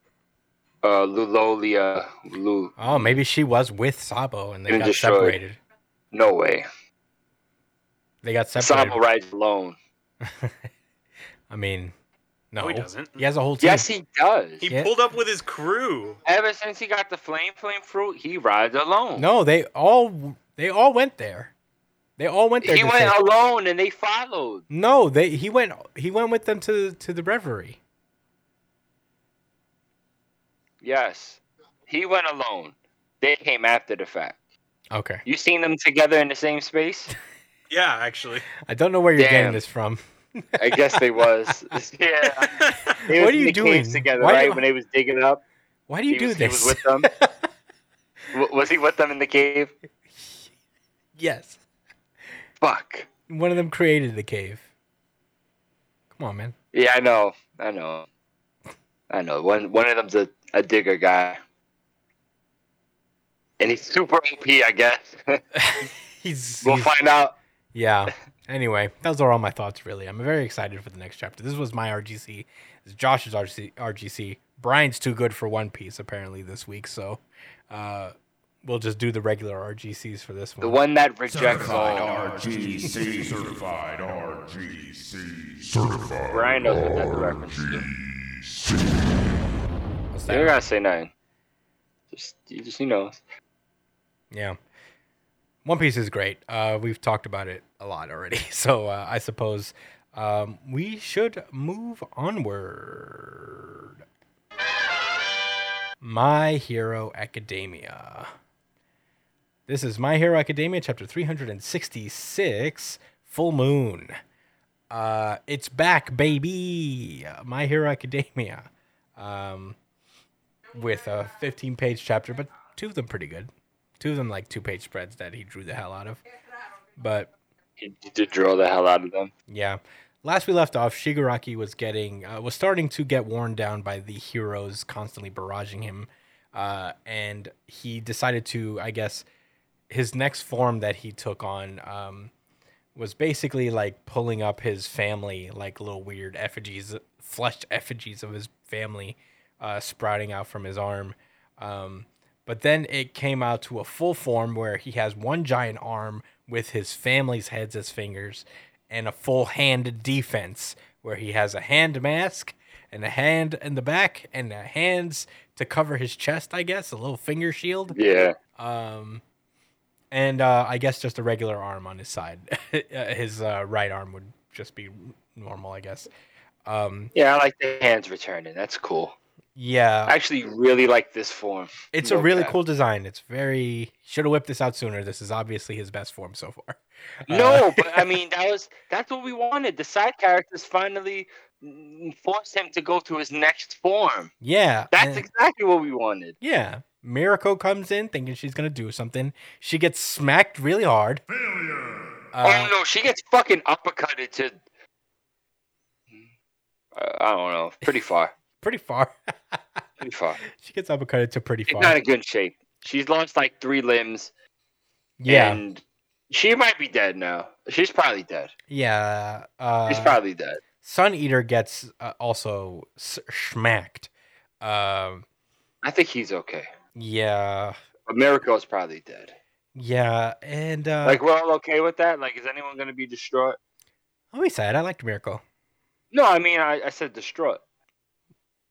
uh, Lulolia. Lu. Oh, maybe she was with Sabo and they got destroyed. separated. No way. They got separated. Sabo rides alone. I mean, no, No, he doesn't. He has a whole team. Yes, he does. He Yeah. pulled up with his crew. Ever since he got the flame flame fruit, he rides alone. No, they all they all went there. They all went there. he went save- alone and they followed. No, they he went he went with them to to the reverie. Yes, he went alone. They came after the fact. Okay. You seen them together in the same space? Yeah, actually. I don't know where you're getting this from. I guess they was. yeah. They What was are in you the doing? together, Why right? you- When they was digging up, Why do you He do was- he was with them? W- was he with them in the cave? yes. Fuck. One of them created the cave. Come on, man. Yeah, I know. I know. I know. One one of them's a, a digger guy. and he's super OP, I guess. he's, we'll he's- find out. yeah. Anyway, those are all my thoughts. Really, I'm very excited for the next chapter. This was my RGC. This is Josh's RGC. RGC. Brian's too good for One Piece apparently this week, so uh, we'll just do the regular RGCs for this one. The one. one that rejects Certified all. RGC. Certified RGC. Certified Brian knows what that's a reference to. You don't that? gotta say nothing. Just, you just, he knows. Yeah. One Piece is great. Uh, we've talked about it a lot already. So uh, I suppose um, we should move onward. My Hero Academia. This is My Hero Academia, chapter 366 Full Moon. Uh, it's back, baby. My Hero Academia. Um, with a 15 page chapter, but two of them pretty good. Two of them like two page spreads that he drew the hell out of. But He, he did draw the hell out of them. yeah, last we left off, Shigaraki was getting uh, was starting to get worn down by the heroes constantly barraging him, uh, and he decided to, I guess, his next form that he took on um, was basically like pulling up his family, like little weird effigies, fleshed effigies of his family, uh, sprouting out from his arm. Um, but then it came out to a full form where he has one giant arm with his family's heads as fingers and a full hand defense where he has a hand mask and a hand in the back and a hands to cover his chest, I guess, a little finger shield. Yeah. Um, and uh, I guess just a regular arm on his side. his uh, right arm would just be normal, I guess. Um, Yeah, I like the hands returning. That's cool. Yeah, I actually really like this form. It's a really cap. cool design. It's very should have whipped this out sooner. This is obviously his best form so far. Uh, No, but I mean that was that's what we wanted. The side characters finally forced him to go to his next form. yeah, That's and- exactly what we wanted. yeah. Mirako comes in thinking she's gonna do something. She gets smacked really hard. Uh, oh no, she gets fucking uppercutted to. Uh, I don't know, pretty far, pretty far. pretty far. she gets uppercutted to pretty She's far. not in good shape. She's lost like three limbs. yeah, and she might be dead now. She's probably dead. yeah. Uh, She's probably dead. Sun Eater gets uh, also smacked. Um, I think he's okay. yeah, But Miracle's probably dead. yeah, and uh, Like we're all okay with that. Like, is anyone gonna be distraught? I'll be sad. I liked Miracle. No, I mean I, I said distraught.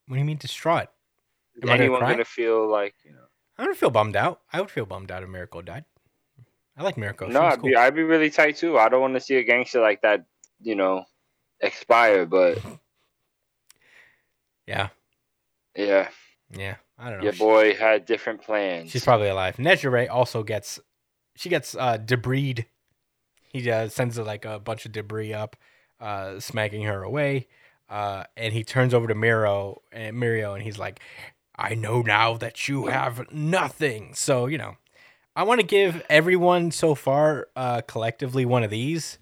What do you mean distraught? Is Am I gonna anyone gonna feel like you know? I would feel bummed out. I would feel bummed out if Miracle died. I like Miracle. No, I'd cool. be I'd be really tight too. I don't want to see a gangster like that, you know, expire. But Yeah, yeah, yeah. I don't know. your She- boy had different plans. she's probably alive. Nejire also gets, she gets uh debris. He uh, sends like a bunch of debris up, uh, smacking her away. Uh, and he turns over to Miro and Mirio, and he's like, "I know now that you have nothing." So you know, I want to give everyone so far, uh, collectively one of these.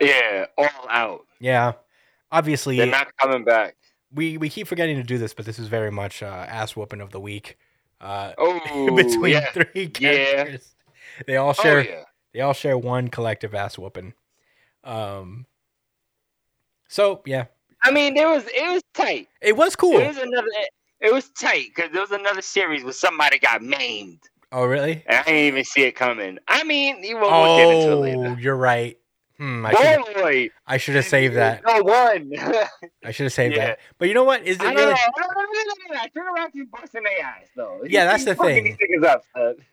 yeah, all out. Yeah, obviously, They're not coming back. we we keep forgetting to do this, but this is very much uh, ass whooping of the week. Uh, Oh, between yeah. three Yeah. They all Oh share yeah. they all share one collective ass whooping. Um, so yeah, I mean, it was it was tight. it was cool. It was another. It was tight because there was another series where somebody got maimed, oh really? and I didn't even see it coming. I mean, you won't we'll get into it Oh, later. you're right. Hmm, I should Boy, I should have saved that. No one. I should have saved Yeah. that. But you know what? Is it I really? no. Turn around, you busting their eyes though. Yeah, that's the thing. Up.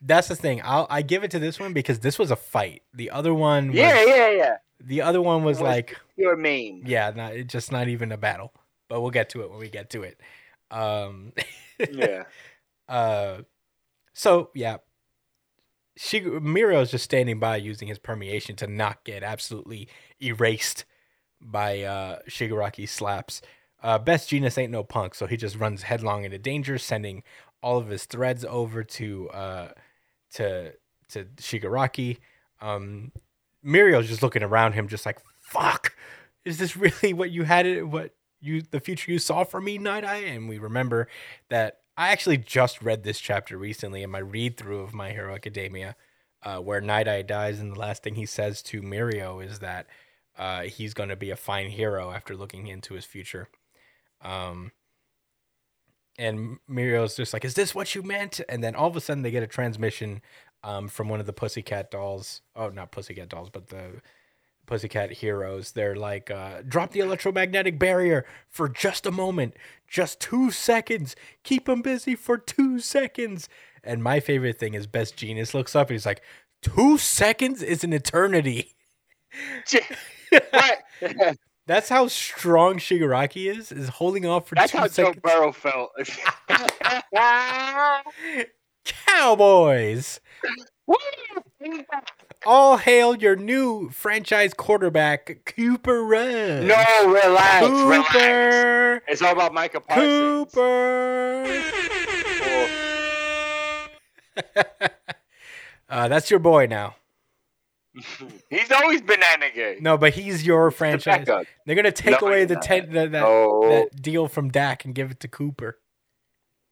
That's the thing. I'll I give it to this one because this was a fight. The other one, was, Yeah, yeah, yeah. The other one was Was- like You're main. Yeah, not it's just not even a battle. But we'll get to it when we get to it. Um Yeah. uh so yeah. She Miro's just standing by using his permeation to not get absolutely erased by uh Shigaraki slaps. Uh Best Jeanist ain't no punk, so he just runs headlong into danger, sending all of his threads over to uh to to Shigaraki. Um Mirio's just looking around him just like fuck. Is this really what you had it what you the future you saw for me, Night Eye? And we remember that I actually just read this chapter recently in my read through of My Hero Academia, uh, where Night Eye dies, and the last thing he says to Mirio is that uh, he's going to be a fine hero after looking into his future. Um, and Mirio's just like, "Is this what you meant?" And then all of a sudden, they get a transmission um, from one of the Pussycat dolls. Oh, not Pussycat dolls, but the Pussycat heroes. They're like, uh, "Drop the electromagnetic barrier for just a moment, just two seconds. Keep them busy for two seconds." And my favorite thing is Best Jeanist looks up and he's like, two seconds is an eternity." That's how strong Shigaraki is. Is holding off for That's two how Joe seconds. Burrow felt. Cowboys. All hail your new franchise quarterback, Cooper Rush. no, relax, relax. It's all about Micah Parsons. Cooper. Oh, Uh, that's your boy now. he's always been banana gay. No, but he's your franchise. backup. They're gonna take No, away the ten, that, that, No. that deal from Dak and give it to Cooper.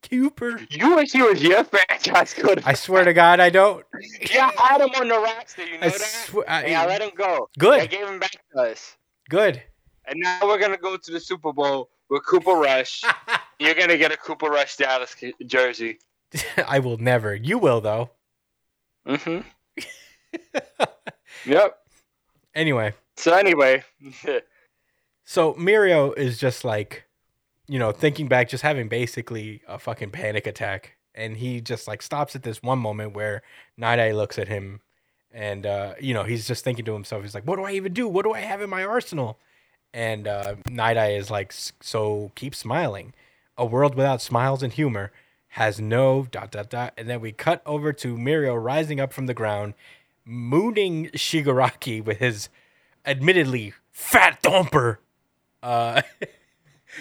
Cooper. You wish he was your franchise quarterback. I swear to God, I don't. Yeah, I had him on the roster. You know I that? swear. I- yeah, I let him go. Good. They gave him back to us. Good. And now we're gonna go to the Super Bowl with Cooper Rush. You're gonna get a Cooper Rush Dallas jersey. I will never. You will though. Mm-hmm. Yep. Anyway, So anyway, so Mirio is just like, you know, thinking back, just having basically a fucking panic attack, and he just like stops at this one moment where Night Eye looks at him, and uh, you know, he's just thinking to himself, he's like, "What do I even do? What do I have in my arsenal?" And uh, Night Eye is like, "So keep smiling. A world without smiles and humor has no dot dot dot." And then we cut over to Mirio rising up from the ground, mooning Shigaraki with his admittedly fat dumper. Uh,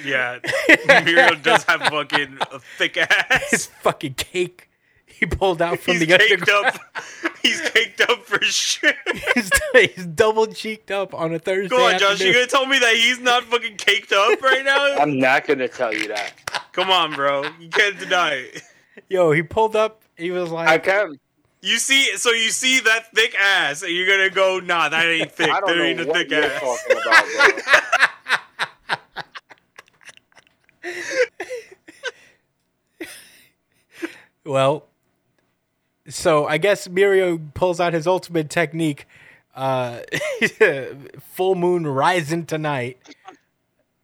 Yeah, Mirio does have fucking a thick his ass. fucking cake he pulled out from the game. He's the caked underground. up. He's caked up for sure. he's, he's double cheeked up on a Thursday. Go on, Josh. afternoon. You gonna tell me that he's not fucking caked up right now? I'm not gonna tell you that. Come on, bro. You can't deny it. Yo, he pulled up. He was like, I can't. You see, so you see that thick ass, and you're gonna go, nah, that ain't thick. I don't There know ain't a what thick you're ass. talking about, bro. well, so I guess Mirio pulls out his ultimate technique, uh, full moon rising tonight,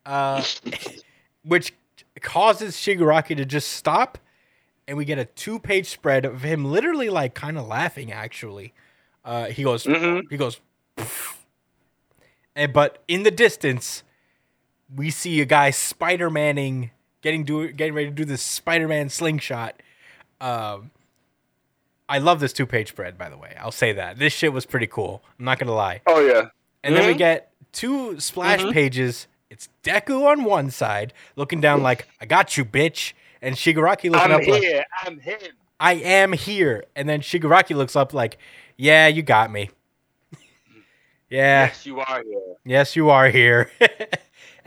uh, which causes Shigaraki to just stop, and we get a two-page spread of him literally like kind of laughing. Actually, uh, he goes, Mhm. he goes, and but in the distance, we see a guy Spider Manning getting do getting ready to do this Spider-Man slingshot. Um, I love this two-page spread, by the way. I'll say that this shit was pretty cool. I'm not gonna lie. Oh yeah. And then we Mhm. get two splash Mhm. pages. It's Deku on one side, looking down like "I got you, bitch," and Shigaraki looking I'm up like here. I'm him. "I am here." And then Shigaraki looks up like, "Yeah, you got me." yeah, Yes, you are here. yes, you are here.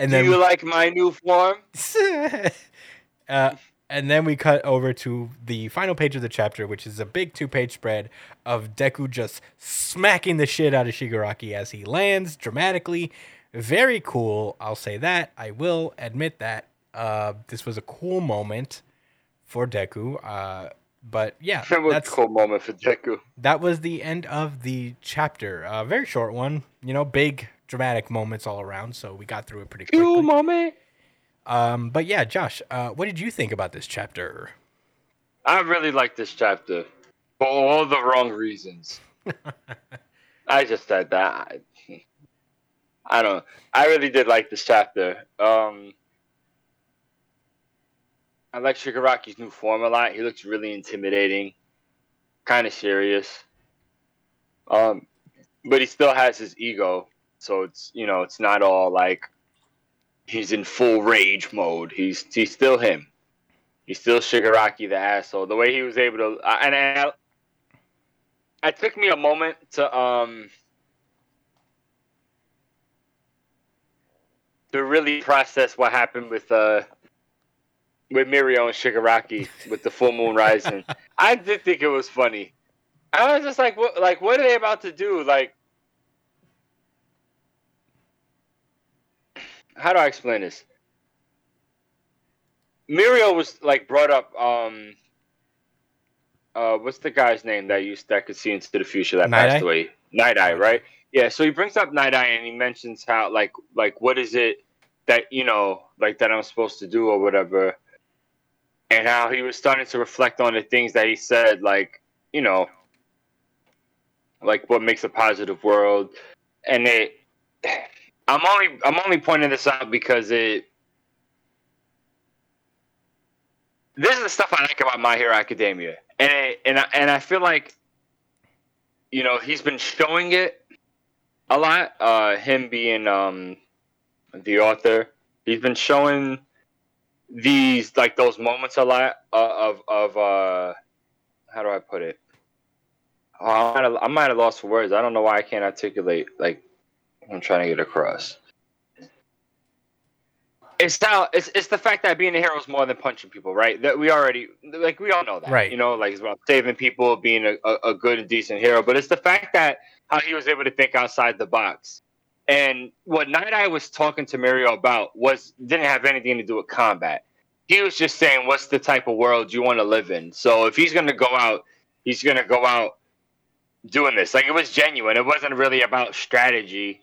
and Do then you like my new form? uh, and then we cut over to the final page of the chapter, which is a big two-page spread of Deku just smacking the shit out of Shigaraki as he lands dramatically. Very cool. I'll say that. I will admit that. Uh, this was a cool moment for Deku. Uh, but yeah, That was a cool moment for Deku. that was the end of the chapter. A very short one. You know, big dramatic moments all around. So we got through it pretty quickly. Cool moment. Um, but yeah, Josh, uh, what did you think about this chapter? I really like this chapter for all the wrong reasons. I just said that. I, I don't. I really did like this chapter. Um, I like Shigaraki's new form a lot. He looks really intimidating, kind of serious. Um, but he still has his ego, so it's you know it's not all like he's in full rage mode. He's he's still him. He's still Shigaraki the asshole. The way he was able to, I- and I, it took me a moment to um to really process what happened with uh with Mirio and Shigaraki with the full moon rising. I did think it was funny. I was just like, what? Like, what are they about to do? Like, how do I explain this? Mirio was like brought up. Um, uh, what's the guy's name that used that could see into the future that Night passed Eye? away? Night Eye, right? Yeah. So he brings up Night Eye and he mentions how like like what is it that you know like that I'm supposed to do or whatever, and how he was starting to reflect on the things that he said, like you know, like what makes a positive world, and it. I'm only I'm only pointing this out because it. This is the stuff I like about My Hero Academia, and it, and I, and I feel like, you know, he's been showing it a lot. Uh, him being um, the author, he's been showing these like those moments a lot uh, of of uh, how do I put it? Oh, I might have, lost for words. I don't know why I can't articulate like I'm trying to get across. It's how it's it's the fact that being a hero is more than punching people, right? That we already like we all know that, Right. You know, like it's about saving people, being a, a, a good and decent hero. But it's the fact that how he was able to think outside the box. And what Night Eye was talking to Mirio about was didn't have anything to do with combat. He was just saying, "What's the type of world you want to live in?" So if he's gonna go out, he's gonna go out doing this. Like it was genuine. It wasn't really about strategy,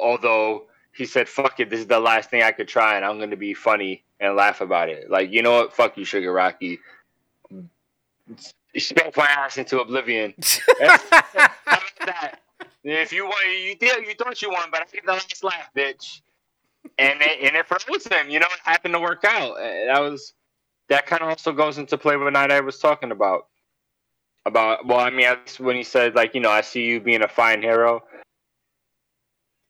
although he said, "Fuck it, this is the last thing I could try, and I'm going to be funny and laugh about it." Like you know what? Fuck you, Shigaraki. Spank my ass into oblivion. That? If you want, you did, you thought you won, but I get the last laugh, bitch. And it, and it froze him. You know, it happened to work out. That was that kind of also goes into play with what Night Eye was talking about. About well, I mean, that's when he said like, you know, I see you being a fine hero.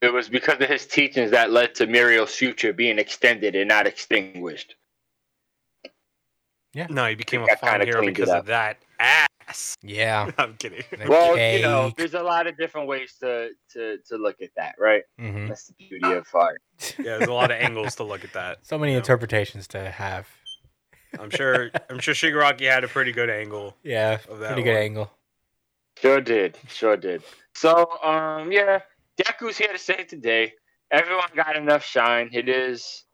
It was because of his teachings that led to Mirio's future being extended and not extinguished. Yeah. No, he became a That fine hero because of that ass. yeah. I'm kidding. Well, you know, there's a lot of different ways to to to look at that, right? hmm That's the beauty of art. Yeah, there's a lot of angles to look at that. So many Yeah. interpretations to have. I'm sure. I'm sure Shigaraki had a pretty good angle. Yeah, Of that pretty good angle. Sure did. Sure did. So, um, yeah, Deku's here to save the day. Everyone got enough shine. It is,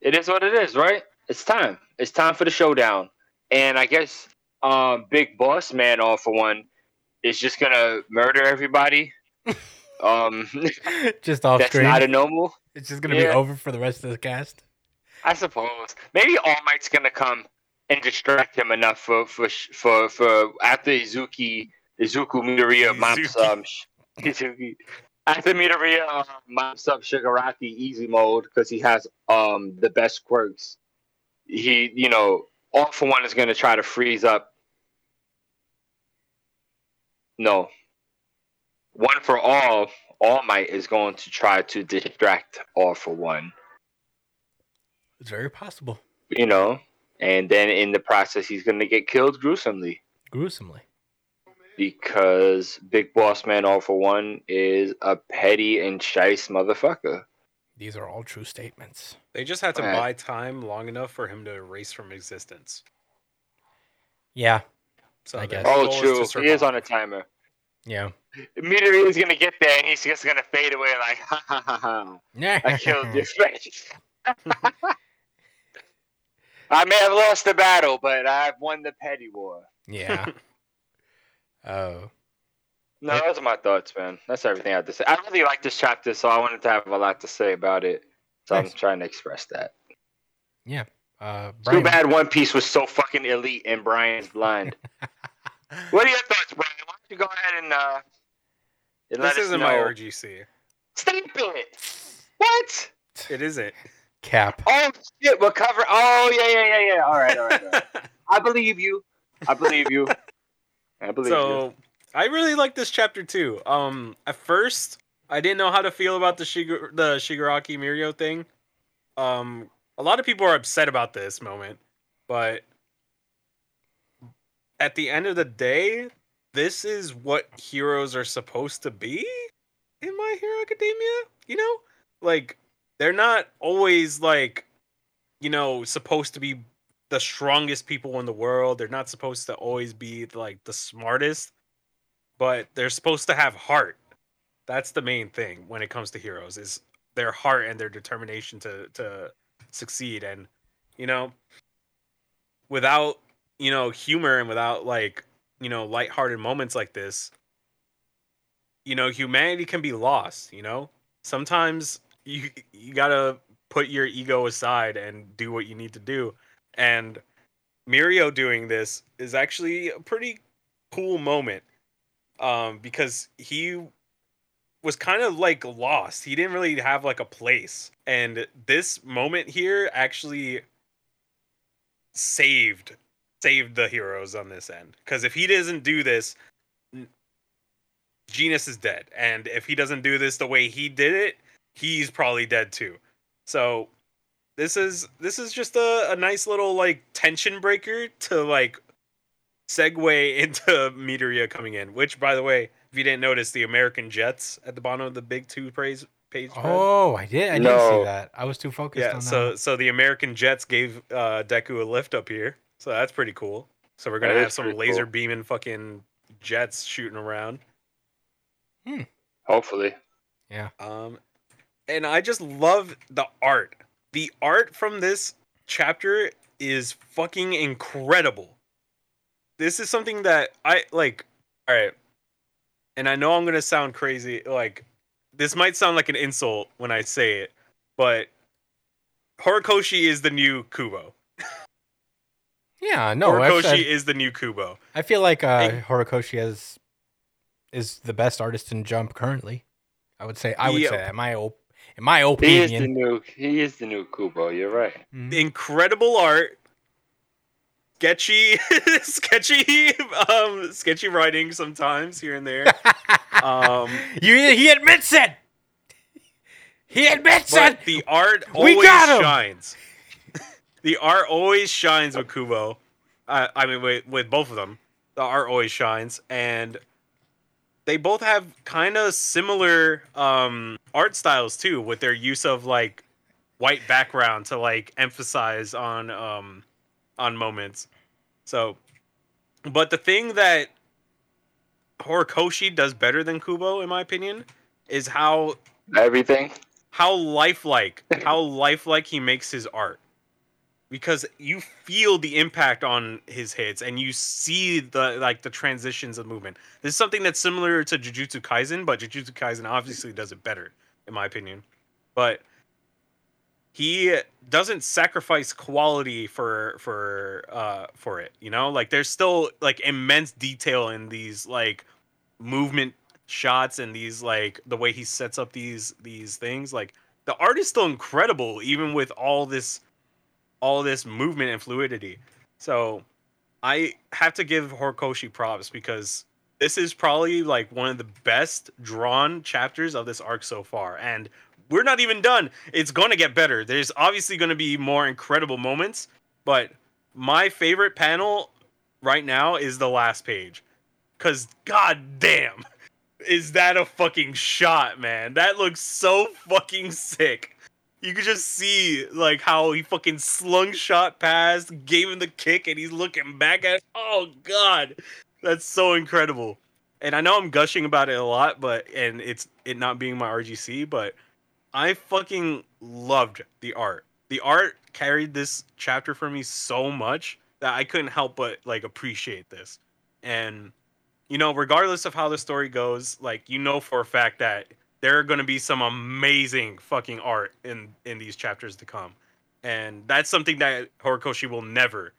it is what it is, right? It's time. It's time for the showdown. And I guess, um, Big Boss Man, all for one, is just gonna murder everybody. um, Just off that's screen. not a normal. it's just gonna be over for the rest of the cast. I suppose maybe All Might's gonna come and distract him enough for for for for after Izuki Izuku Midoriya mops um Izuki after Midoriya uh, mops up Shigaraki easy mode because he has um the best quirks. He you know All for One is gonna try to freeze up. No. One for All. All Might is going to try to distract All for One It's very possible. you know, and then in the process, he's going to get killed gruesomely Gruesomely. Because Big Boss Man, all for one, is a petty and shice motherfucker. These are all true statements. They just had to Right. buy time long enough for him to erase from existence. Yeah, So I guess. Oh, goal is true. He is on a timer. yeah. Midoriya is going to get there, and he's just going to fade away like, ha ha ha ha. I killed your face. I may have lost the battle, but I've won the petty war. yeah. Oh. No, those are my thoughts, man. That's everything I have to say. I really like this chapter, so I wanted to have a lot to say about it. So I'm trying to express that. Yeah. Uh, Too bad One Piece was so fucking elite and Brian's blind. what are your thoughts, Brian? Why don't you go ahead and uh and let This isn't know. my RGC. Stop it! What? It isn't. Cap. Oh shit, we're cover oh yeah, yeah, yeah, yeah. Alright, alright, alright. I believe you. I believe you. I believe you. so I really like this chapter too. Um, at first I didn't know how to feel about the Shigar- the Shigaraki Mirio thing. Um, a lot of people are upset about this moment, but at the end of the day, this is what heroes are supposed to be in My Hero Academia. You know, like they're not always like you know supposed to be the strongest people in the world. They're not supposed to always be like the smartest but they're supposed to have heart. That's the main thing when it comes to heroes is their heart and their determination to to succeed. And you know without you know humor and without like you know lighthearted moments like this you know humanity can be lost you know? Sometimes you you gotta put your ego aside and do what you need to do and mirio doing this is actually a pretty cool moment um because he was kind of like lost. He didn't really have like a place. And this moment here actually saved saved the heroes on this end. Because if he doesn't do this Jeanist is dead, and if he doesn't do this the way he did it, he's probably dead too. So this is this is just a, a nice little like tension breaker to like segue into Meteoria coming in. Which, by the way, if you didn't notice, the American Jets at the bottom of the big two praise page. spread. Oh, I did. I didn't see that. I was too focused yeah. on So that. so the American Jets gave uh, Deku a lift up here, so that's pretty cool. So we're gonna That have some laser cool. beaming fucking jets shooting around. Hmm. Hopefully. Yeah. Um, and I just love the art. The art from this chapter is fucking incredible. This is something that I like. All right, and I know I'm gonna sound crazy. Like, this might sound like an insult when I say it, but Horikoshi is the new Kubo. Yeah, no, I, Horikoshi I, is the new Kubo. I feel like uh, Hey. Horikoshi has is the best artist in Jump currently. I would say. I would Yeah. say that. My op- in my opinion, He is the new he is the new Kubo, you're right. Mhm. incredible art sketchy sketchy um sketchy writing sometimes here and there um you, he admits it. He admits but it. the art We always got him! shines the art always shines with kubo uh, i mean with, with both of them the art always shines and they both have kind of similar um art styles too with their use of like white background to like emphasize on um on moments so but the thing that horikoshi does better than kubo in my opinion is how Everything. how lifelike how lifelike he makes his art because you feel the impact on his hits and you see the like the transitions of movement. This is something that's similar to jujutsu kaisen but jujutsu kaisen obviously does it better in my opinion. But he doesn't sacrifice quality for for uh for it you know? Like there's still like immense detail in these like movement shots and these like the way he sets up these these things. Like the art is still incredible even with all this all this movement and fluidity so i have to give horikoshi props because this is probably like one of the best drawn chapters of this arc so far and we're not even done it's going to get better there's obviously going to be more incredible moments but my favorite panel right now is the last page because god damn is that a fucking shot, man? That looks so fucking sick. You could just see like how he fucking slung shot past, gave him the kick, and he's looking back at. Oh god, that's so incredible. And I know I'm gushing about it a lot, but and it's it not being my RGC, but I fucking loved the art. The art carried this chapter for me so much that I couldn't help but like appreciate this. And you know, regardless of how the story goes, like you know for a fact that there are going to be some amazing fucking art in in these chapters to come, and that's something that Horikoshi will never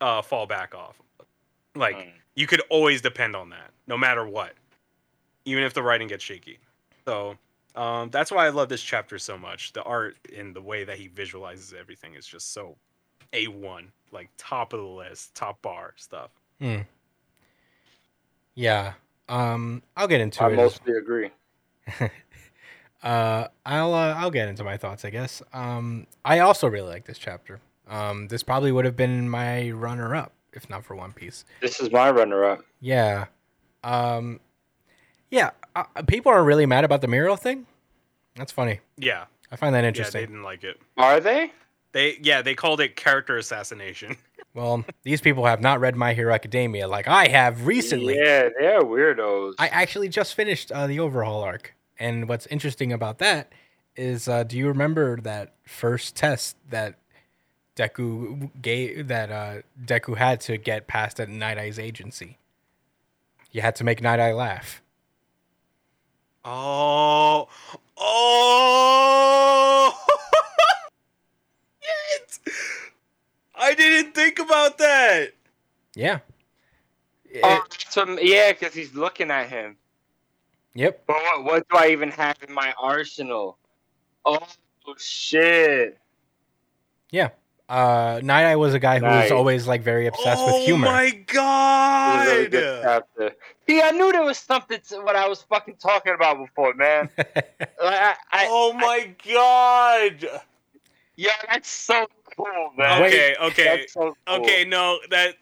uh, fall back off. Like Mm. you could always depend on that, no matter what, even if the writing gets shaky. So um, that's why I love this chapter so much. The art and the way that he visualizes everything is just so a one, like top of the list, top bar stuff. Hmm. Yeah. Um, I'll get into I it. i mostly agree. uh, I'll uh, I'll get into my thoughts, I guess. Um, I also really like this chapter. Um, this probably would have been my runner-up if not for One Piece. This is my runner up. Yeah. Um, yeah. Uh, people are really mad about the Mirio thing. That's funny. Yeah, I find that interesting. Yeah, they didn't like it. Are they? They yeah, they called it character assassination. well, these people have not read My Hero Academia like I have recently. Yeah, they're weirdos. I actually just finished uh, the overhaul arc, and what's interesting about that is, uh, do you remember that first test that Deku gave that uh, Deku had to get past at Night Eye's agency? You had to make Night Eye laugh. Oh, oh! Shit! I didn't think about that. Yeah. oh, It- that's what, yeah, because he's looking at him. yep. But what, what do I even have in my arsenal? Oh shit! Yeah. Uh, Night Eye was a guy who was always like very obsessed oh with humor. my god! Really good. See, I knew there was something to what I was fucking talking about before, man. Like, I, I, oh my god! yeah, that's so cool, man. Okay, okay, That's so cool. okay. No, that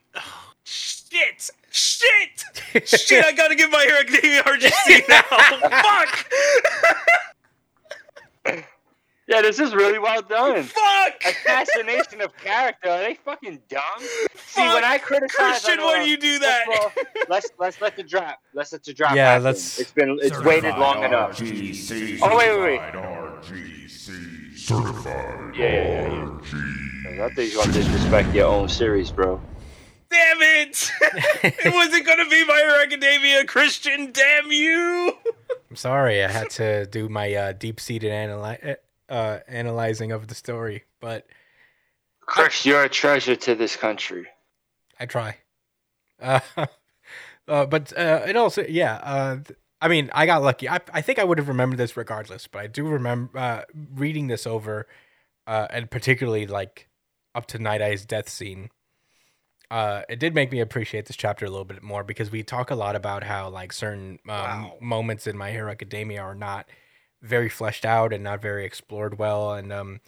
shit, shit, shit! I gotta give my Hero Academia RGC now. Fuck! Yeah, this is really well done. Fuck! Assassination of character. Are they fucking dumb? See, when I criticize, Christian, I why do you do that? go- Let's let's let the drop. Let's let the drop. Yeah, happen. let's- It's been it's waited long enough. RGC Oh, wait, wait, wait. certified RGC certified Yeah, yeah, yeah, yeah. RG. I think you're gonna disrespect your own series, bro. Damn it! it wasn't gonna be my Hero Academia, Christian. Damn you! I'm sorry, I had to do my uh, deep-seated analy- uh, analyzing of the story, but Chris, you're a treasure to this country. I try. Uh, uh, but uh, it also, yeah. Uh, th- I mean, I got lucky. I, I think I would have remembered this regardless, but I do remember uh, reading this over, uh, and particularly like up to Night Eye's death scene. Uh, it did make me appreciate this chapter a little bit more because we talk a lot about how like certain um, Wow. moments in My Hero Academia are not very fleshed out and not very explored well, and um,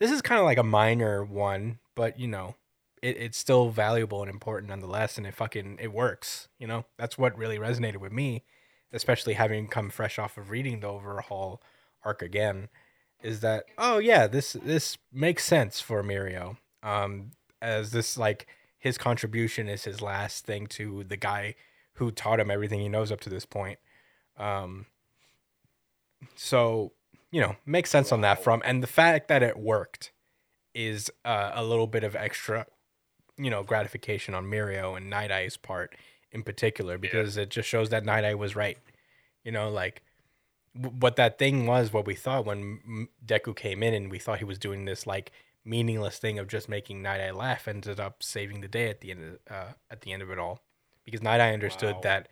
this is kind of like a minor one, but you know, it, it's still valuable and important nonetheless and it fucking it works you know that's what really resonated with me especially having come fresh off of reading the overhaul arc again is that oh yeah this this makes sense for mirio um as this like his contribution is his last thing to the guy who taught him everything he knows up to this point um so you know makes sense on that Wow. from and the fact that it worked is uh, a little bit of extra, you know, gratification on Mirio and Night Eye's part in particular because it just shows that Night Eye was right. You know, like w- what that thing was, what we thought when Deku came in and we thought he was doing this like meaningless thing of just making Night Eye laugh, ended up saving the day at the end of uh, at the end of it all, because Night Eye understood Wow. that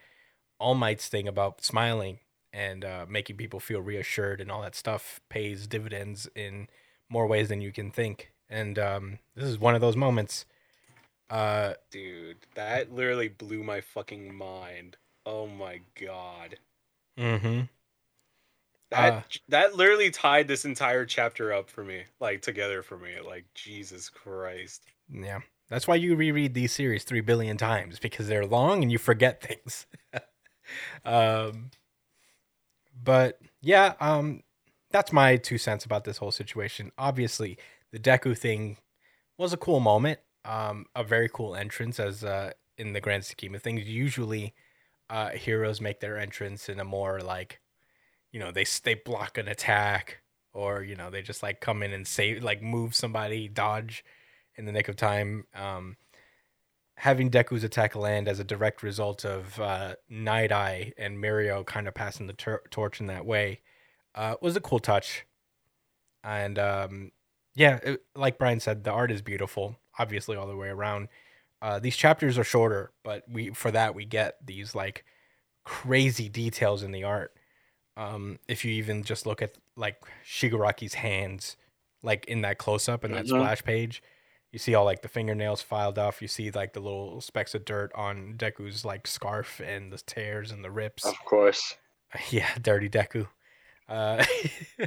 All Might's thing about smiling and uh, making people feel reassured and all that stuff pays dividends in more ways than you can think. And um, this is one of those moments. Uh, Dude, that literally blew my fucking mind. Oh my god. mm-hmm. That Uh, that literally tied this entire chapter up for me, like together for me. Like Jesus Christ. Yeah, that's why you reread these series three billion times because they're long and you forget things. um, but yeah, um, that's my two cents about this whole situation. Obviously, the Deku thing was a cool moment, um, a very cool entrance as uh, in the grand scheme of things. Usually, uh, heroes make their entrance in a more like, you know, they they block an attack or you know they just like come in and save like move somebody, dodge in the nick of time. Um, having Deku's attack land as a direct result of uh, Night Eye and Mirio kind of passing the tor- torch in that way uh, was a cool touch. And um, yeah, it, like Brian said, the art is beautiful, obviously all the way around. Uh, these chapters are shorter, but we for that we get these like crazy details in the art. Um, if you even just look at like Shigaraki's hands, like in that close up and that Mhm. splash page, you see all like the fingernails filed off. You see like the little specks of dirt on Deku's like scarf and the tears and the rips. Of course. Yeah, dirty Deku. Uh,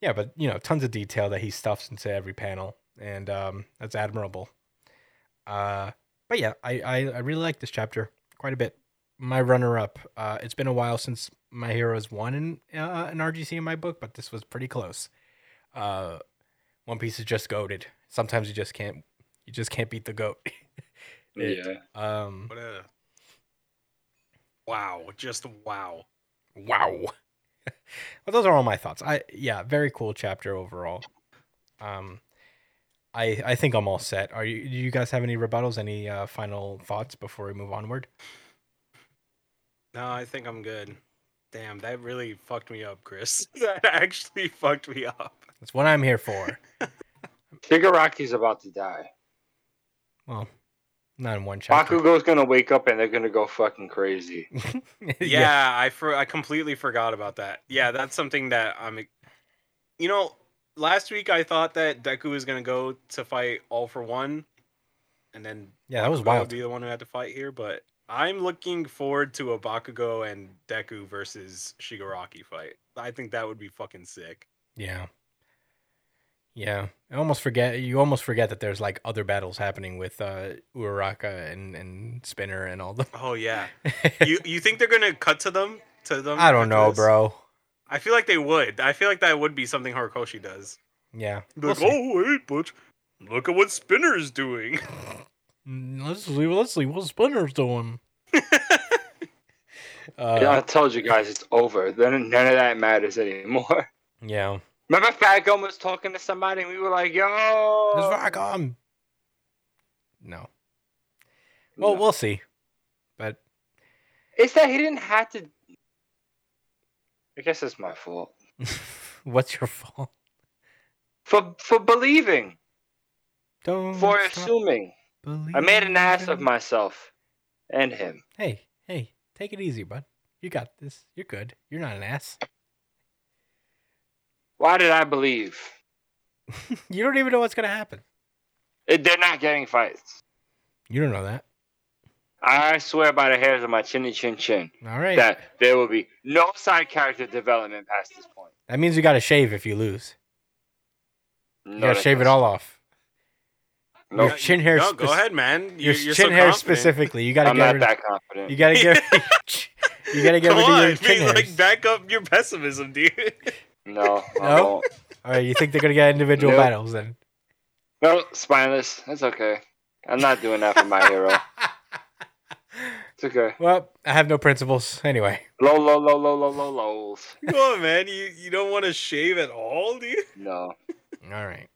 yeah, but you know, tons of detail that he stuffs into every panel, and um, that's admirable. Uh, but yeah, I, I I really like this chapter quite a bit. My runner up. Uh, it's been a while since my heroes won in uh, an RGC in my book, but this was pretty close. Uh, One Piece is just goaded. Sometimes you just can't. You just can't beat the goat. It- Yeah. Um. What a wow! Just wow. Wow. well, those are all my thoughts. I yeah, very cool chapter overall. Um, I I think I'm all set. Are you? Do you guys have any rebuttals? Any uh, final thoughts before we move onward? No, I think I'm good. Damn, that really fucked me up, Chris. That actually fucked me up. That's what I'm here for. Shigaraki's about to die. Well, not in one chapter. Bakugo's gonna wake up and they're gonna go fucking crazy. Yeah, I for I completely forgot about that. Yeah, that's something that I'm. You know, last week I thought that Deku was gonna go to fight All for One, and then Yeah, that was Bakugo wild. Would be the one who had to fight here, but I'm looking forward to a Bakugo and Deku versus Shigaraki fight. I think that would be fucking sick. Yeah. Yeah. I almost forget you almost forget that there's like other battles happening with uh Uraraka and, and Spinner and all them. Oh yeah, you you think they're gonna cut to them to them? I don't know, this? bro. I feel like they would. I feel like that would be something Horikoshi does. Yeah. Be We'll oh wait, but look at what Spinner's doing. Let's see let's see what Spinner's doing. uh, yeah, I told you guys it's over. Then none of that matters anymore. yeah. Remember Fat was talking to somebody and we were like, yo. It's yo. No. Well, No. we'll see. But It's that he didn't have to. I guess it's my fault. what's your fault? For for believing. Don't For stop assuming. I made an ass of myself. And him. Hey, hey, take it easy, bud. You got this. You're good. You're not an ass. Why did I believe? you don't even know what's gonna happen. It- They're not getting fights. You don't know that. I swear by the hairs of my chinny chin chin All right. that there will be no side character development past this point. That means you gotta shave if you lose. You No, gotta shave it all off. No, Your chin hair. No, go ahead, man. Your You're, you're chin so hair confident. specifically. You gotta I'm get not rid. that confident. You gotta get. you gotta get Come rid of your chin be hairs. like back up your pessimism, dude. No, No? All right. You think they're gonna get individual Nope. battles then? No, spineless. That's okay. I'm not doing that for my hero. It's okay. well, I have no principles anyway. Low, low, low, low, low, low, lows. Come on, man. You you don't want to shave at all, dude. No. All right.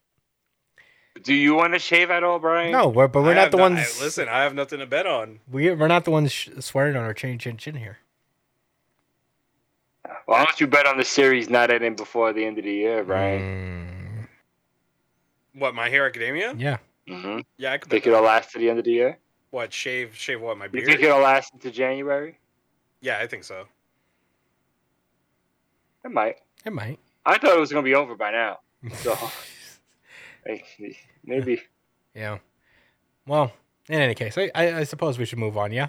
Do you want to shave at all, Brian? No, we're, but we're I not the no- ones. I- listen, I have nothing to bet on. We we're not the ones sh- swearing on our chin chin chin here. Why don't you bet on the series not ending before the end of the year, Brian? Mm, What, My hair Academia? yeah. Mm-hmm. Yeah, I could bet Think it'll last to the end of the year? What, shave shave what, my beard. You think it'll last into January? Yeah, I think so. It might. It might. I thought it was gonna be over by now. So like, maybe. yeah. Well, in any case, I, I, I suppose we should move on. Yeah.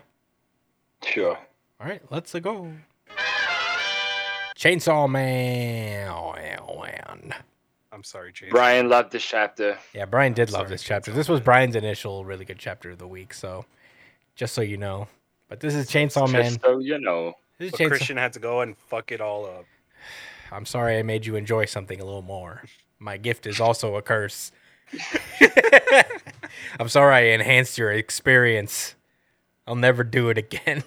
Sure. All right, let's go. Chainsaw Man. Oh, oh man. I'm sorry, Chase. Brian loved this chapter. Yeah, Brian did love Sorry, this chapter. Chainsaw This was Brian's initial really good chapter of the week. So, just so you know, but this is Chainsaw Man. Just so you know. This is But Chainsaw. Christian had to go and fuck it all up. I'm sorry I made you enjoy something a little more. My gift is also a curse. I'm sorry I enhanced your experience. I'll never do it again.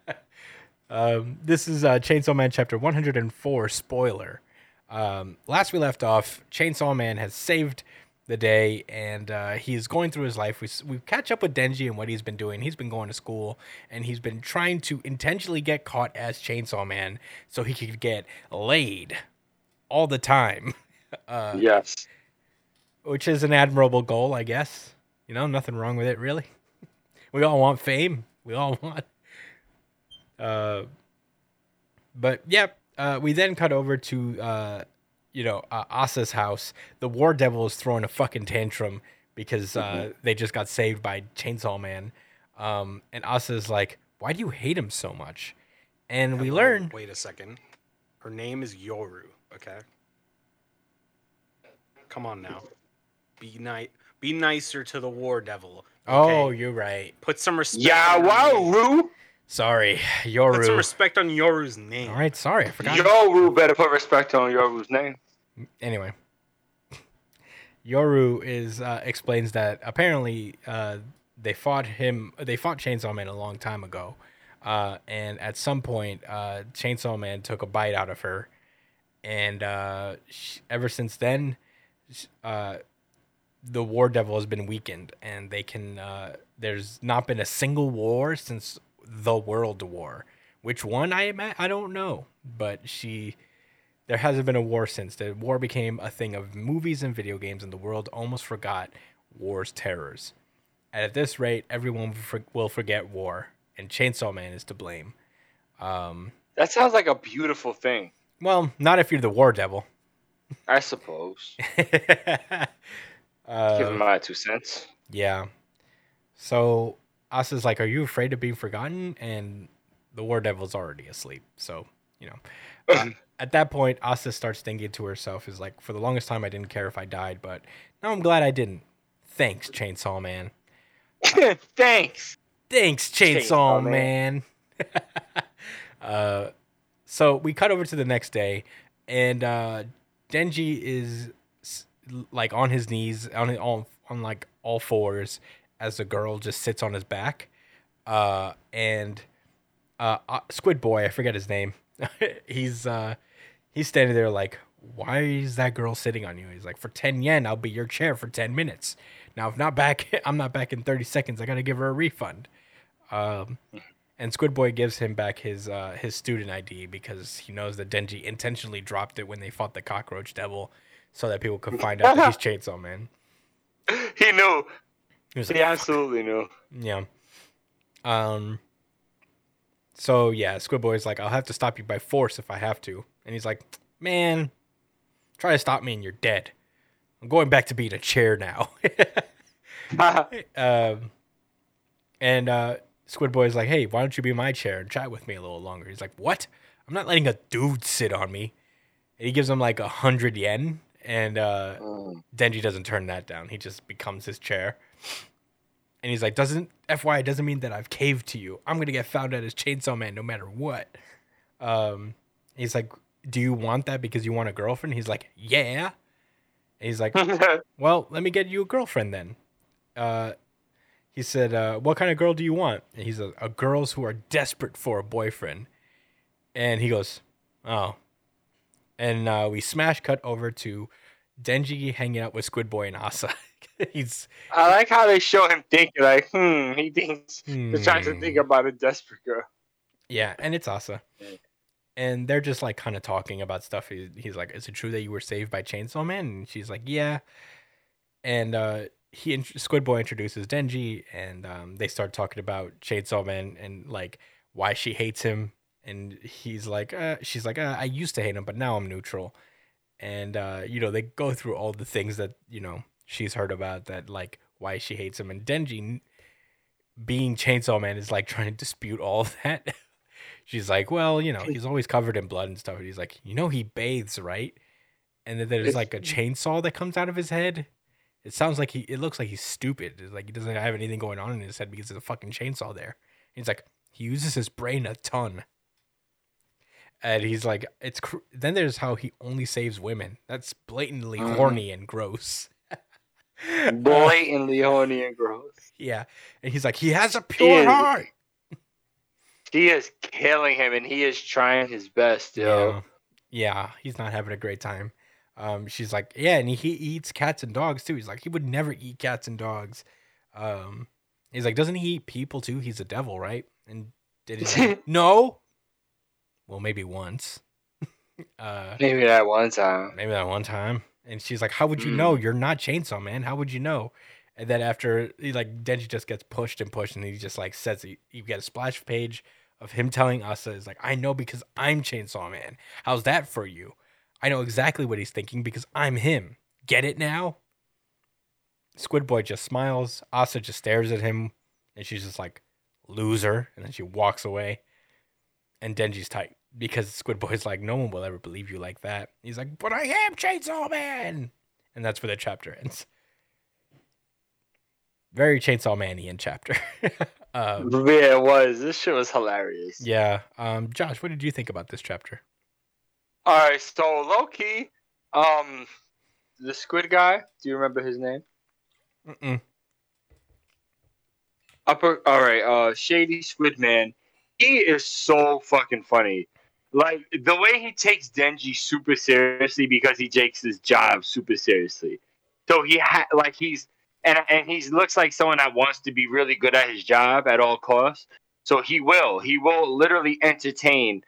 um, this is uh, Chainsaw Man chapter 104 spoiler. Um, last we left off, Chainsaw Man has saved the day and uh, he's going through his life. We, we catch up with Denji and what he's been doing. He's been going to school and he's been trying to intentionally get caught as Chainsaw Man so he could get laid all the time, uh, yes. which is an admirable goal, I guess. You know, nothing wrong with it, really. We all want fame. We all want. Uh, but yeah, uh, we then cut over to uh, you know uh, Asa's house. The War Devil is throwing a fucking tantrum because uh, they just got saved by Chainsaw Man. Um, and Asa's like, "Why do you hate him so much?" And we learn Wait a second. Her name is Yoru. Okay. Come on now. Be nice. Be nicer to the War Devil. Oh, you're right. Put some respect. Yeah, on wow, name. Rue. Sorry, Put some respect on Yoru's name. All right, sorry, I forgot. Yoru better put respect on Yoru's name. Anyway, Yoru is uh, explains that apparently uh, they fought him. They fought Chainsaw Man a long time ago, uh, and at some point, uh, Chainsaw Man took a bite out of her, and uh, sh ever since then, sh- uh, the War Devil has been weakened, and they can. Uh, there's not been a single war since the World War. Which one I ima- I don't know, but she there hasn't been a war since. The war became a thing of movies and video games, and the world almost forgot war's terrors. And at this rate, everyone will forget war, and Chainsaw Man is to blame. Um, That sounds like a beautiful thing. well, not if you're the War Devil. I suppose. uh, Give him my two cents. Yeah. So Asa's like, "Are you afraid of being forgotten?" And the War Devil's already asleep. So you know, uh, at that point, Asa starts thinking to herself, "Is like, for the longest time, I didn't care if I died, but now I'm glad I didn't. Thanks, Chainsaw Man. Thanks. Thanks, Chainsaw, Chainsaw Man." uh, so we cut over to the next day, and uh, Denji is like on his knees, on on on like all fours, as the girl just sits on his back, uh, and uh, uh, Squid Boy, I forget his name. he's uh, he's standing there like, why is that girl sitting on you? He's like, for ten yen, I'll be your chair for ten minutes. Now, if not back, I'm not back in thirty seconds. I gotta give her a refund. Um, and Squid Boy gives him back his uh, his student ID because he knows that Denji intentionally dropped it when they fought the cockroach devil, so that people could find out that he's Chainsaw Man. He knew. He was He absolutely knew. yeah. Um. So yeah, Squid Boy's like, I'll have to stop you by force if I have to, and he's like, man, try to stop me and you're dead. I'm going back to being a chair now. um, and uh, Squid Boy's like, hey, why don't you be my chair and chat with me a little longer? He's like, what? I'm not letting a dude sit on me. And he gives him like a hundred yen, and uh, Mm. Denji doesn't turn that down. He just becomes his chair. And he's like, doesn't FY doesn't mean that I've caved to you. I'm gonna get found out as Chainsaw Man no matter what. Um, he's like, do you want that because you want a girlfriend? He's like, yeah. And he's like, well, let me get you a girlfriend then. Uh, he said, uh, what kind of girl do you want? And he's a, a girls who are desperate for a boyfriend. And he goes, oh. And uh, we smash cut over to Denji hanging out with Squid Boy and Asa. he's I like how they show him thinking, like, hmm, he thinks he's trying to Hmm. think about a desperate girl. Yeah, and it's Asa. And they're just like kind of talking about stuff. He, he's like, "Is it true that you were saved by Chainsaw Man?" And she's like, "Yeah." And uh, he Squid Boy introduces Denji, and um, they start talking about Chainsaw Man and like why she hates him. And he's like, uh, "She's like, uh, I used to hate him, but now I'm neutral." And uh, you know, they go through all the things that you know she's heard about that, like why she hates him. And Denji, being Chainsaw Man, is like trying to dispute all that. She's like, well, you know, he's always covered in blood and stuff. And he's like, you know, he bathes, right? And then there's like a chainsaw that comes out of his head. It sounds like he. It looks like he's stupid. It's like he doesn't have anything going on in his head because there's a fucking chainsaw there. he's like, he uses his brain a ton. And he's like, it's. Cr- then there's how he only saves women. That's blatantly Mhm. horny and gross. Blatantly horny and gross. Yeah, and he's like, he has a pure is. heart. She is killing him, and he is trying his best, yo. Yeah. yeah, he's not having a great time. Um, she's like, yeah, and he, eats cats and dogs too. He's like, he would never eat cats and dogs. Um, he's like, doesn't he eat people too? He's a devil, right? And did he? like, no. Well, maybe once. uh, Maybe that one time. maybe that one time. And she's like, how would you know? Mm. You're not Chainsaw Man. How would you know? And then after, he, like, Denji just gets pushed and pushed, and he just like says, he, you get a splash page of him telling Asa, is like, I know because I'm Chainsaw Man. How's that for you? I know exactly what he's thinking because I'm him. Get it now? Squid Boy just smiles. Asa just stares at him, and she's just like, loser. And then she walks away. And Denji's tight because Squid Boy's like, no one will ever believe you like that. He's like, but I am Chainsaw Man. And that's where the chapter ends. Very Chainsaw Man-ian chapter. um, Yeah, it was. This shit was hilarious. yeah. Um, Josh, what did you think about this chapter? All right, so Loki, um, the squid guy. Do you remember his name? Mm-mm. Upper. All right. Uh, Shady Squid Man. He is so fucking funny. Like the way he takes Denji super seriously because he takes his job super seriously. So he ha- like he's and and he looks like someone that wants to be really good at his job at all costs. So he will. He will literally entertain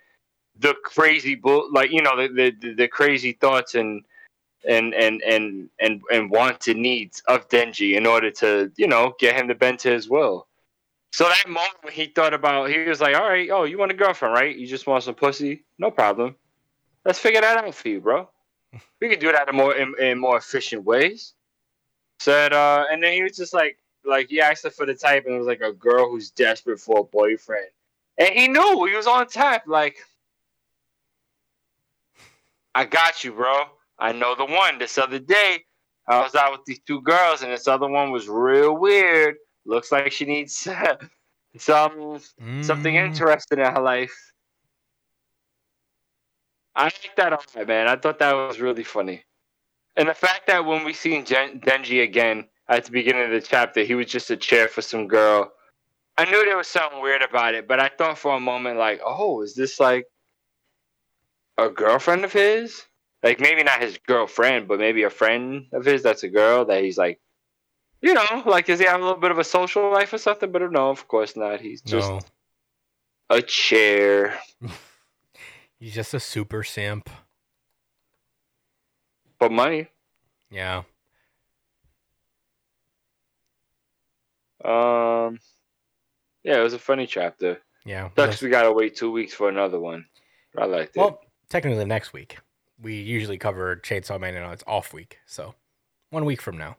the crazy bull, like you know the, the the crazy thoughts and and and and and and wants and needs of Denji in order to you know get him to bend to his will. So that moment when he thought about, he was like, "All right, oh, you want a girlfriend, right? You just want some pussy? No problem. Let's figure that out for you, bro. We can do that in more in, in more efficient ways." Said, uh, and then he was just like, like he asked her for the type, and it was like a girl who's desperate for a boyfriend, and he knew he was on tap. Like, I got you, bro. I know the one. This other day, I was out with these two girls, and this other one was real weird. Looks like she needs some something Mm. interesting in her life. I like that lot, man. I thought that was really funny. And the fact that when we seen Gen- Denji again at the beginning of the chapter, he was just a chair for some girl. I knew there was something weird about it, but I thought for a moment, like, oh, is this like a girlfriend of his? Like maybe not his girlfriend, but maybe a friend of his that's a girl that he's like, you know, like does he have a little bit of a social life or something? But no, of course not. He's just No, a chair. he's just a super simp. But money. Yeah. Um, yeah, it was a funny chapter. Yeah. Sucks we gotta wait two weeks for another one. I liked it. Well, technically the next week. We usually cover Chainsaw Man on its off week, so one week from now.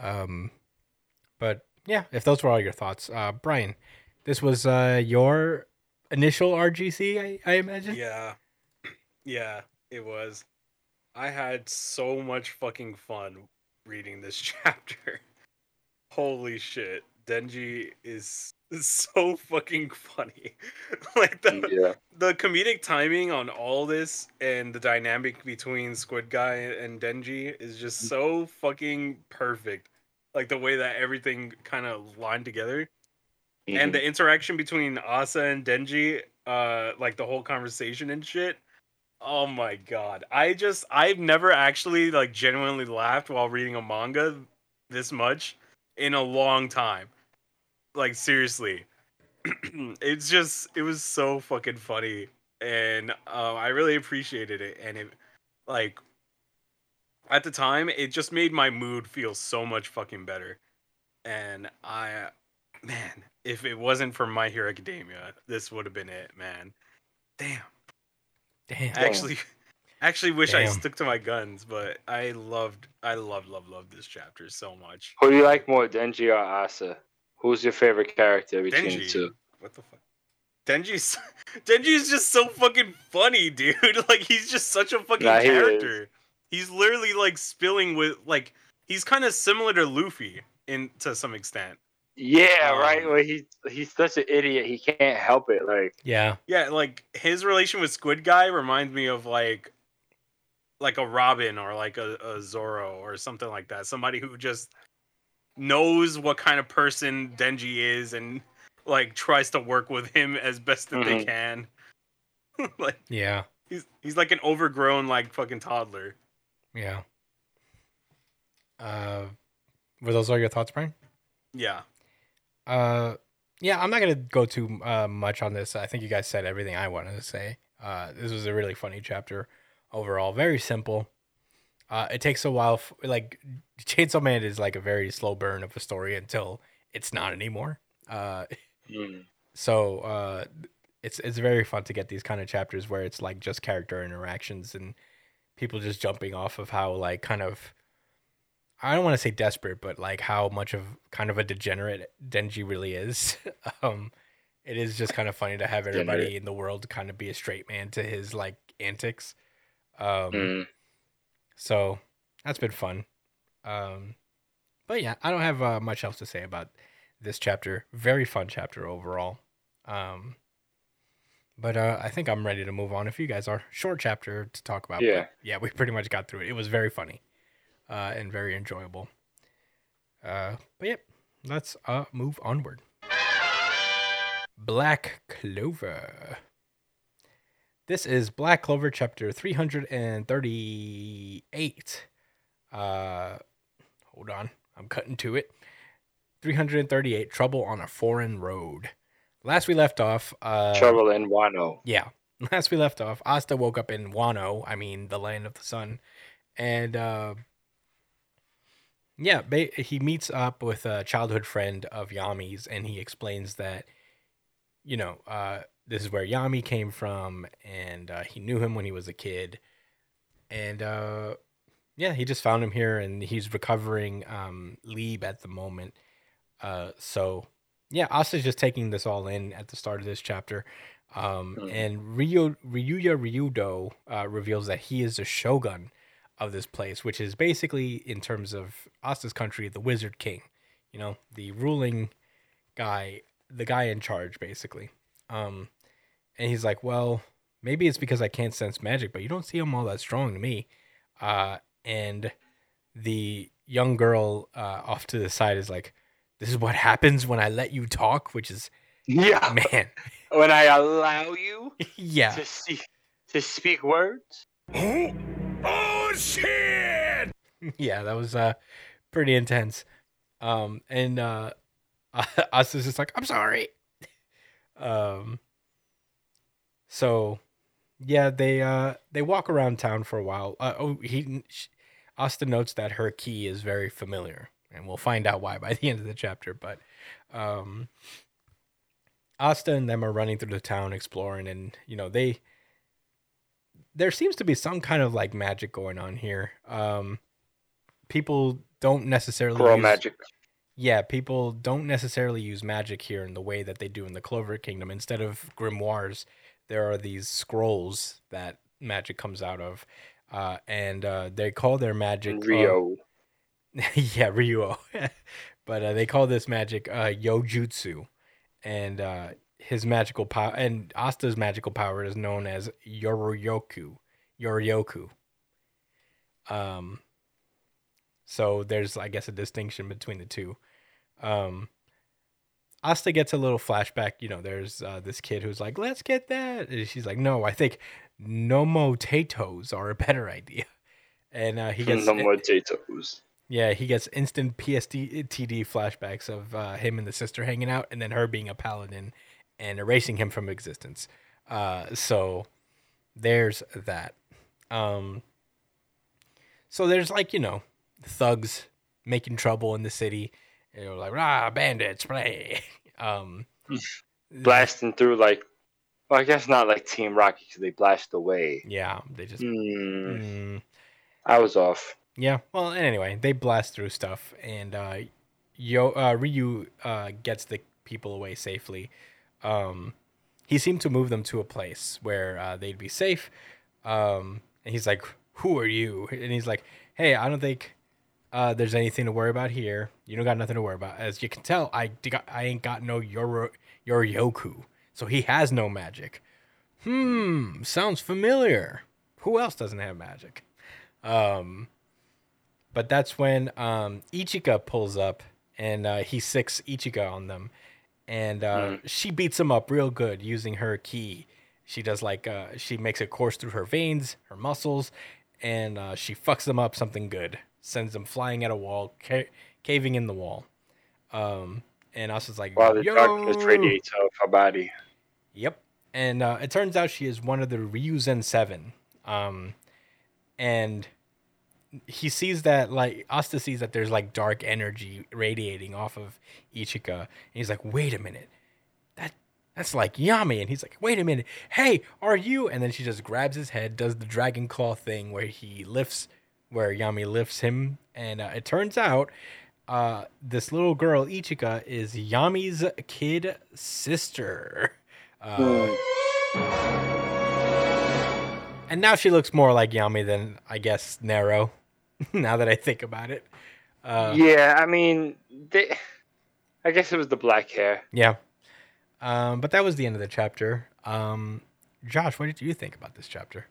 Um, but yeah, if those were all your thoughts, uh, Brian, this was uh your initial RGC, I, I imagine. Yeah. Yeah, it was. I had so much fucking fun reading this chapter. Holy shit. Denji is, is so fucking funny. like the yeah. the comedic timing on all this and the dynamic between Squid Guy and Denji is just so fucking perfect. Like the way that everything kind of lined together Mm-hmm. and the interaction between Asa and Denji, uh, like the whole conversation and shit. Oh my god! I just I've never actually like genuinely laughed while reading a manga this much in a long time. Like seriously, it's just it was so fucking funny, and uh, I really appreciated it. And it like at the time, it just made my mood feel so much fucking better. And I, man, if it wasn't for My Hero Academia, this would have been it, man. Damn. Damn. I actually, actually wish I stuck to my guns, but I loved, I loved, loved, loved this chapter so much. Who do you like more, Denji or Asa? Who's your favorite character between the Denji, two? what the fuck? Denji's, Denji's just so fucking funny, dude. Like he's just such a fucking Nah, he character. He's literally like spilling with like he's kind of similar to Luffy in to some extent. Yeah, Um, right. Well, he he's such an idiot. He can't help it. Like, Yeah. Yeah, like his relation with Squid Guy reminds me of like like a Robin or like a, a Zoro or something like that. Somebody who just knows what kind of person Denji is and like tries to work with him as best that they Mhm. can. like Yeah. he's he's like an overgrown like fucking toddler. Yeah. Uh, were those all your thoughts, Brian? Yeah. Uh, yeah, I'm not gonna go too uh, much on this. I think you guys said everything I wanted to say. Uh, this was a really funny chapter overall. Very simple. Uh, it takes a while. F- like Chainsaw Man is like a very slow burn of a story until it's not anymore. Uh, mm, so uh, it's it's very fun to get these kind of chapters where it's like just character interactions and people just jumping off of how like kind of I don't want to say desperate, but like how much of kind of a degenerate Denji really is. um, it is just kind of funny to have everybody in the world kind of be a straight man to his like antics. Um, mm. So that's been fun. Um, but yeah, I don't have uh, much else to say about this chapter. Very fun chapter overall. Um, But uh, I think I'm ready to move on. If you guys are, short chapter to talk about. Yeah. yeah, we pretty much got through it. It was very funny, uh, and very enjoyable. Uh, but yep, let's uh move onward. Black Clover. This is Black Clover chapter 338. Uh hold on. I'm cutting to it. 338 Trouble on a Foreign Road. Last we left off, uh Trouble in Wano. yeah. Last we left off, Asta woke up in Wano, I mean the land of the sun, and uh, yeah, ba- he meets up with a childhood friend of Yami's, and he explains that, you know, uh, this is where Yami came from, and uh, he knew him when he was a kid, and uh, yeah, he just found him here, and he's recovering um, Lieb at the moment. Uh, so yeah, Asta's just taking this all in at the start of this chapter. Um, Mhm. And Ryu, Ryuya Ryudo uh, reveals that he is the shogun of this place, which is basically, in terms of Asta's country, the Wizard King. You know, the ruling guy, the guy in charge, basically. Um, and he's like, well, maybe it's because I can't sense magic, but you don't see him all that strong to me. Uh, and the young girl uh, off to the side is like, this is what happens when I let you talk, which is, Yeah. man, When I allow you yeah. to see to speak words. Oh, oh shit! yeah, that was uh pretty intense. Um and uh us is just like, I'm sorry. Um so yeah, they uh they walk around town for a while. Uh, oh, he sh- Asta notes that her ki is very familiar, and we'll find out why by the end of the chapter. But um, Asta and them are running through the town exploring, and you know they there seems to be some kind of like magic going on here. Um, people don't necessarily Girl use- magic. Yeah, people don't necessarily use magic here in the way that they do in the Clover Kingdom. Instead of grimoires, there are these scrolls that magic comes out of, uh, and uh, they call their magic uh, Rio. yeah, Ryuo. but uh, they call this magic uh, Yojutsu, and uh, his magical power and Asta's magical power is known as Yoryoku. Yoryoku. Um. So there's, I guess, a distinction between the two. Um. Asta gets a little flashback. You know, there's uh, this kid who's like, "Let's get that," and she's like, "No, I think Nomo Tatos are a better idea." And uh, he gets no more potatoes. yeah, he gets instant PSTD flashbacks of uh, him and the sister hanging out, and then her being a paladin and erasing him from existence. Uh, so there's that. Um, so there's like you know thugs making trouble in the city. You know, like rah bandits play. Um, Blasting through like, well, I guess not like Team Rocket because they blast away. yeah, they just. Hmm, Mm, I was off. Yeah. Well, anyway, they blast through stuff, and uh, Yo uh, Ryu uh, gets the people away safely. Um, he seemed to move them to a place where uh, they'd be safe. Um, and he's like, "Who are you?" And he's like, "Hey, I don't think uh, there's anything to worry about here. You don't got nothing to worry about. As you can tell, I I ain't got no Yoro Yoryoku, so he has no magic. Hmm, sounds familiar. Who else doesn't have magic?" Um, but that's when um, Ichika pulls up and uh, he sicks Ichika on them. And uh, she beats him up real good using her ki. She does like, uh, she makes it course through her veins, her muscles, and uh, she fucks them up something good. Sends them flying at a wall, ca- caving in the wall. Um, and Asa's like, While the darkness radiates off her body. Yep. And uh, it turns out she is one of the Ryuzen Seven. Um, and he sees that like Asta sees that there's like dark energy radiating off of Ichika, and he's like, "Wait a minute, that that's like Yami." And he's like, "Wait a minute, hey, are you?" And then she just grabs his head, does the dragon claw thing where he lifts, where Yami lifts him, and uh, it turns out. Uh, this little girl Ichika is Yami's kid sister. Uh, and now she looks more like Yami than I guess Nero. now that I think about it. Uh, yeah, I mean, they. I guess it was the black hair. yeah. Um, but that was the end of the chapter. Um, Josh, what did you think about this chapter?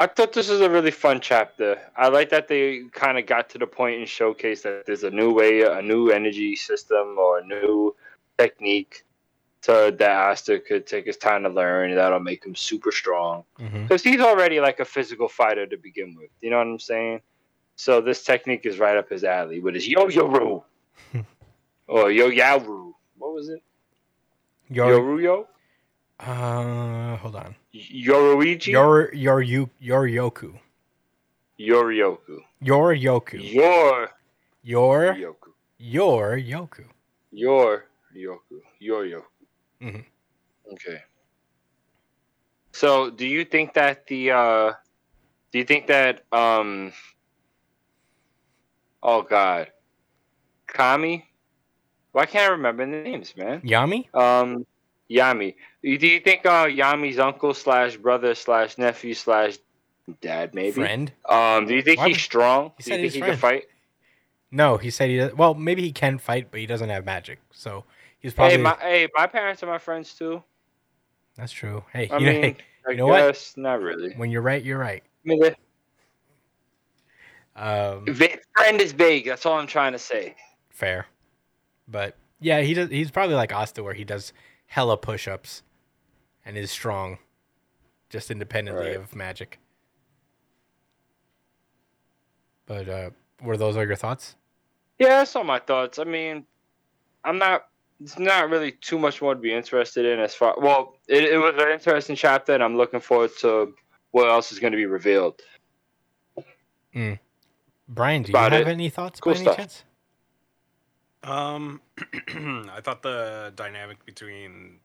I thought this was a really fun chapter. I like that they kind of got to the point and showcased that there's a new way, a new energy system, or a new technique to that Asta could take his time to learn. That'll make him super strong Mm-hmm. because he's already like a physical fighter to begin with. You know what I'm saying? So this technique is right up his alley with his yo yo ru or yo yaru. What was it? Yoru yo uh, hold on. Yoruichi Your, your, you, your Yoku. Your Yoku. your Your, Yoku your Yoku. your Yoku your Yoku. Mhm. Okay. So, do you think that the uh do you think that um oh god. Kami? Why can't I remember the names, man? Yami? Um Yami. Do you think uh Yami's uncle slash brother slash nephew slash dad maybe? Friend? Um do you think Why he's would- strong? he do you said think he's he can friend. fight? No, he said he does. Well, maybe he can fight, but he doesn't have magic. So he's probably. Hey, my hey, my parents are my friends too. That's true. Hey, I you know, mean, hey, I you know what? guess not really. when you're right, you're right. I mean, the- Um, friend is vague. That's all I'm trying to say. fair, but yeah, he does. He's probably like Asta, where he does hella push-ups, and is strong, just independently Right. of magic. But uh, were those all your thoughts? Yeah, that's all my thoughts. I mean, I'm not. It's not really too much more to be interested in as far. Well, it, it was an interesting chapter, and I'm looking forward to what else is going to be revealed. Mm. Brian, do you have it. any thoughts Cool by any stuff. chance? Um, I thought the dynamic between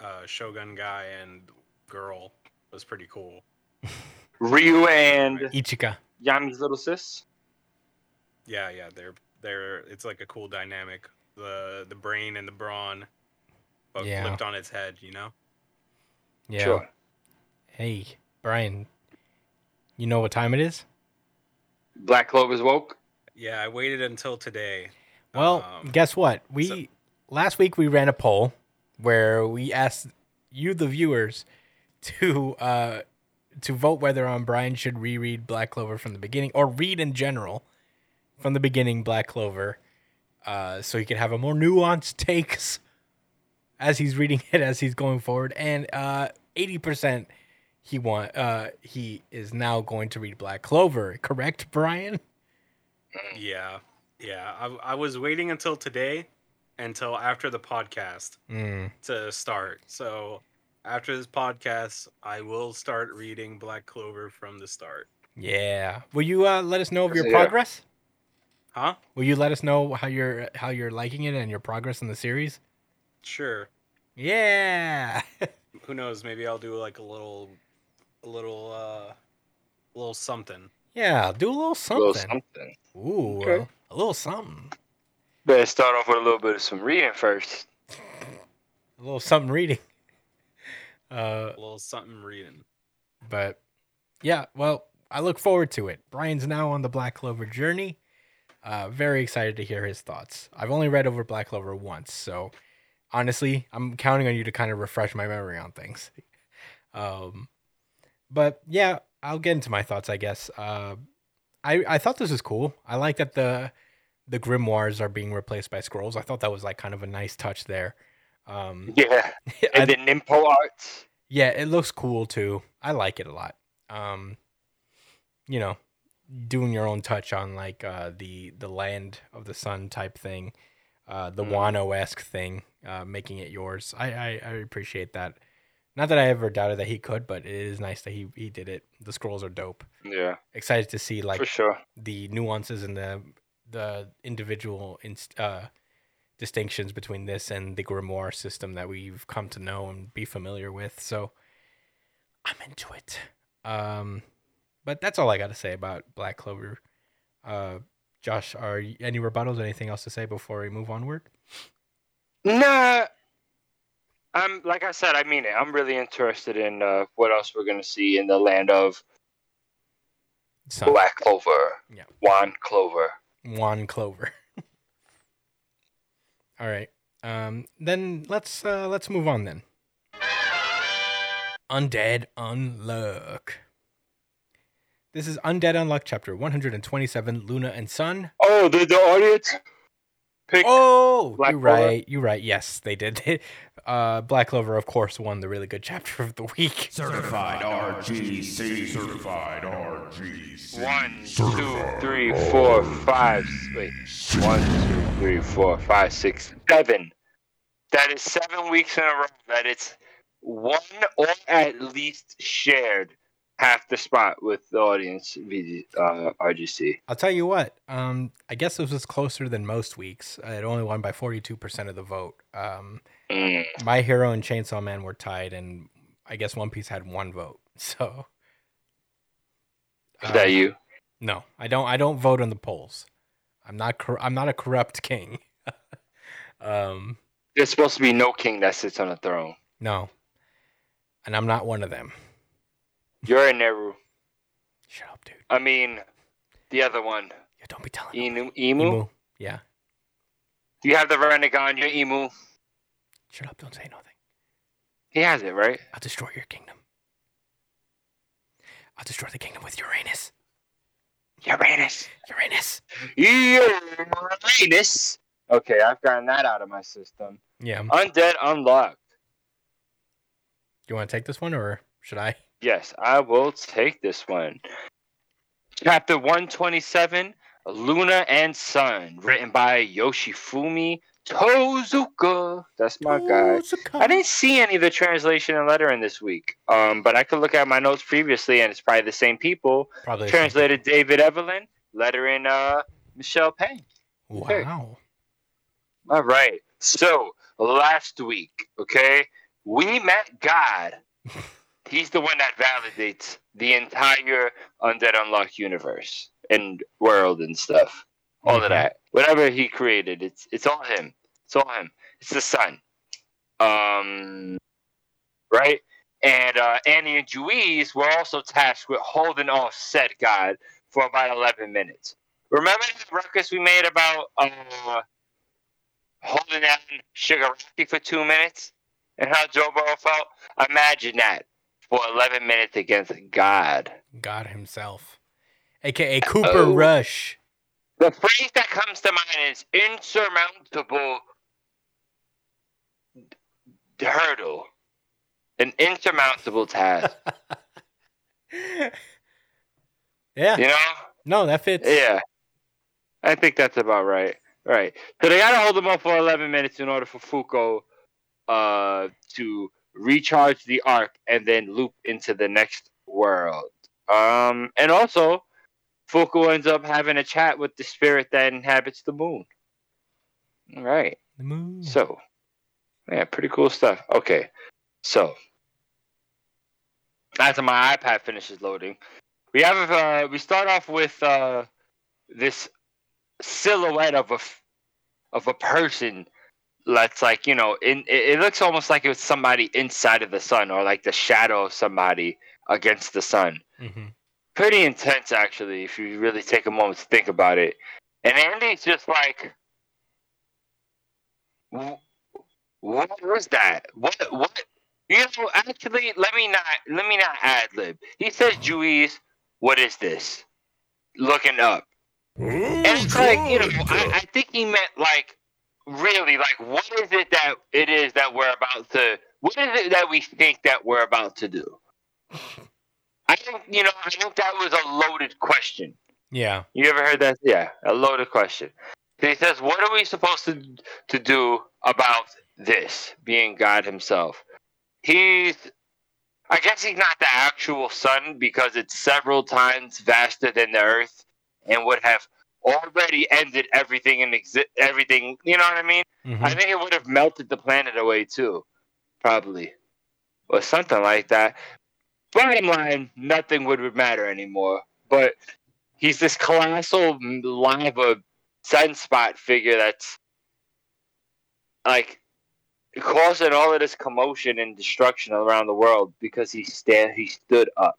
uh, Shogun guy and girl was pretty cool. Ryu and Ichika. Yami's little sis. Yeah, yeah, they're they're it's like a cool dynamic. The the brain and the brawn, but Yeah. flipped on its head. You know. Yeah. Sure. Hey, Brian. You know what time it is? Black Clover's woke. Yeah, I waited until today. Well, Um, guess what? We so- last week we ran a poll where we asked you, the viewers, to uh, to vote whether on Brian should reread Black Clover from the beginning or read in general from the beginning Black Clover, uh, so he could have a more nuanced takes as he's reading it as he's going forward. And uh, eighty percent he want uh, he is now going to read Black Clover. Correct, Brian? Yeah, yeah. I I was waiting until today, until after the podcast Mm. to start. So after this podcast, I will start reading Black Clover from the start. Yeah. Will you uh, let us know of your Yeah. progress? Huh? Will you let us know how you're how you're liking it and your progress in the series? Sure. Yeah. Who knows? Maybe I'll do like a little, a little, uh, little something. yeah. Do a little A something. little something. Ooh, Okay. A little something. Better start off with a little bit of some reading first. A little something reading. Uh, A little something reading. but yeah. Well, I look forward to it. Brian's now on the Black Clover journey. Uh, very excited to hear his thoughts. I've only read over Black Clover once, so honestly, I'm counting on you to kind of refresh my memory on things. Um, but yeah, I'll get into my thoughts. I guess. Uh, I I thought this was cool. I like that the the grimoires are being replaced by scrolls. I thought that was like kind of a nice touch there. Um, Yeah. I- And then Nimpo arts. yeah, it looks cool too. I like it a lot. Um, you know, doing your own touch on like uh, the the land of the sun type thing, uh, the Mm. Wano esque thing, uh, making it yours. I, I I appreciate that. Not that I ever doubted that he could, but it is nice that he he did it. The scrolls are dope. Yeah, Excited to see like for sure. the nuances and the the individual inst- uh, distinctions between this and the grimoire system that we've come to know and be familiar with. So I'm into it. Um, but that's all I got to say about Black Clover. Uh, Josh, are y- any rebuttals? Anything else to say before we move onward? Nah. I'm like I said, I mean it. I'm really interested in uh, what else we're gonna see in the land of So, Black Clover. Yeah. Juan Clover. Juan Clover. all right. Um, then let's uh, let's move on then. Undead Unluck. This is Undead Unluck, chapter 127, Luna and Sun. Oh, did the audience pick? Oh, Black you're Clover? right. You're right. Yes, they did. Uh, Black Clover, of course, won the really good chapter of the week. Certified RGC. Certified RGC. One, two, three, four, five. Wait. One, two, three, four, five, six, seven. That is seven weeks in a row that it's one or at least shared half the spot with the audience VG, uh, RGC. I'll tell you what. Um, I guess this was closer than most weeks. It only won by 42% of the vote. Um, Mm. My Hero and Chainsaw Man were tied, and I guess One Piece had one vote. So, Is uh, that you? No, I don't. I don't vote on the polls. I'm not. Cor- I'm not a corrupt king. um, There's supposed to be no king that sits on a throne. no, and I'm not one of them. You're Eneru. Shut up, dude. I mean, the other one, Yeah, don't be telling me. Inu, Imu. Imu. Yeah. Do you have the Renegon, your Imu? Shut up. Don't say nothing. He has it, right? I'll destroy your kingdom. I'll destroy the kingdom with Uranus. Uranus. Uranus. Uranus. Okay, I've gotten that out of my system. Yeah. Undead Unluck. You want to take this one, or should I? Yes, I will take this one. Chapter 127 Luna and Sun, written by Yoshifumi Tozuka. That's my guy. I didn't see any of the translation and lettering this week, um, but I could look at my notes previously, and it's probably the same people. Probably. Translated David Evelyn, lettering uh, Michelle Payne. okay. Wow. All right. So last week, okay, we met God. He's the one that validates the entire Undead Unluck universe and world and stuff. All Mhm. of that. Whatever he created, it's it's all him. It's all him. It's the sun. Um right? And uh, Andy and Juiz were also tasked with holding off said God for about eleven minutes. Remember that ruckus we made about uh holding down Shigaraki for two minutes and how Joe Burrow felt? Imagine that for 11 minutes against God. God himself, aka Cooper Oh. Rush. The phrase that comes to mind is insurmountable hurdle, an insurmountable task. yeah. You know? No, that fits. Yeah. I think that's about right. Right. So they gotta hold him up for eleven minutes in order for Fuko uh to recharge the arc and then loop into the next world. Um and also Fuko ends up having a chat with the spirit that inhabits the moon. All right. The moon. So, yeah, pretty cool stuff. Okay, so after my iPad finishes loading, we have uh, we start off with uh, this silhouette of a f- of a person that's like you know in it, it looks almost like it was somebody inside of the sun or like the shadow of somebody against the sun. Hmm pretty intense actually if you really take a moment to think about it. And andy's just like what was that? What what? You know actually let me not let me not ad lib. He says Juiz, what is this? Looking up. And it's like you know I, I think he meant like really like what is it that it is that we're about to what is it that we think that we're about to do? I think you know i think that was a loaded question. Yeah. you ever heard that? Yeah a loaded question. He says what are we supposed to to do about this being god himself? He's i guess he's not the actual sun because it's several times vaster than the earth and would have already ended everything in exi- everything you know what i mean Mhm. I think it would have melted the planet away too, probably, or something like that. Bottom line, nothing would matter anymore. But he's this colossal lava sunspot figure that's like causing all of this commotion and destruction around the world because he stand he stood up.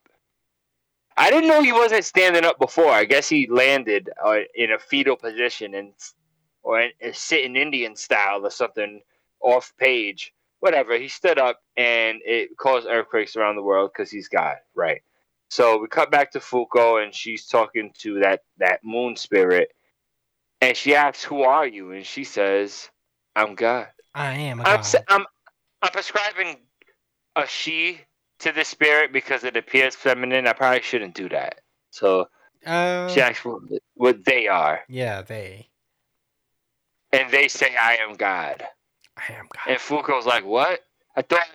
I didn't know he wasn't standing up before. I guess he landed uh, in a fetal position and or in, uh, sitting Indian style or something off page whatever. He stood up and it caused earthquakes around the world because he's God, right? So we cut back to Fuko and she's talking to that that moon spirit, and she asks, "Who are you?" And she says, "I'm God." I am I'm, I'm I'm prescribing a she to the spirit because it appears feminine. I probably shouldn't do that. So uh, she asks what, what they are, yeah, they. and they say, "I am God." I am god. And Fuko's like, "What? I thought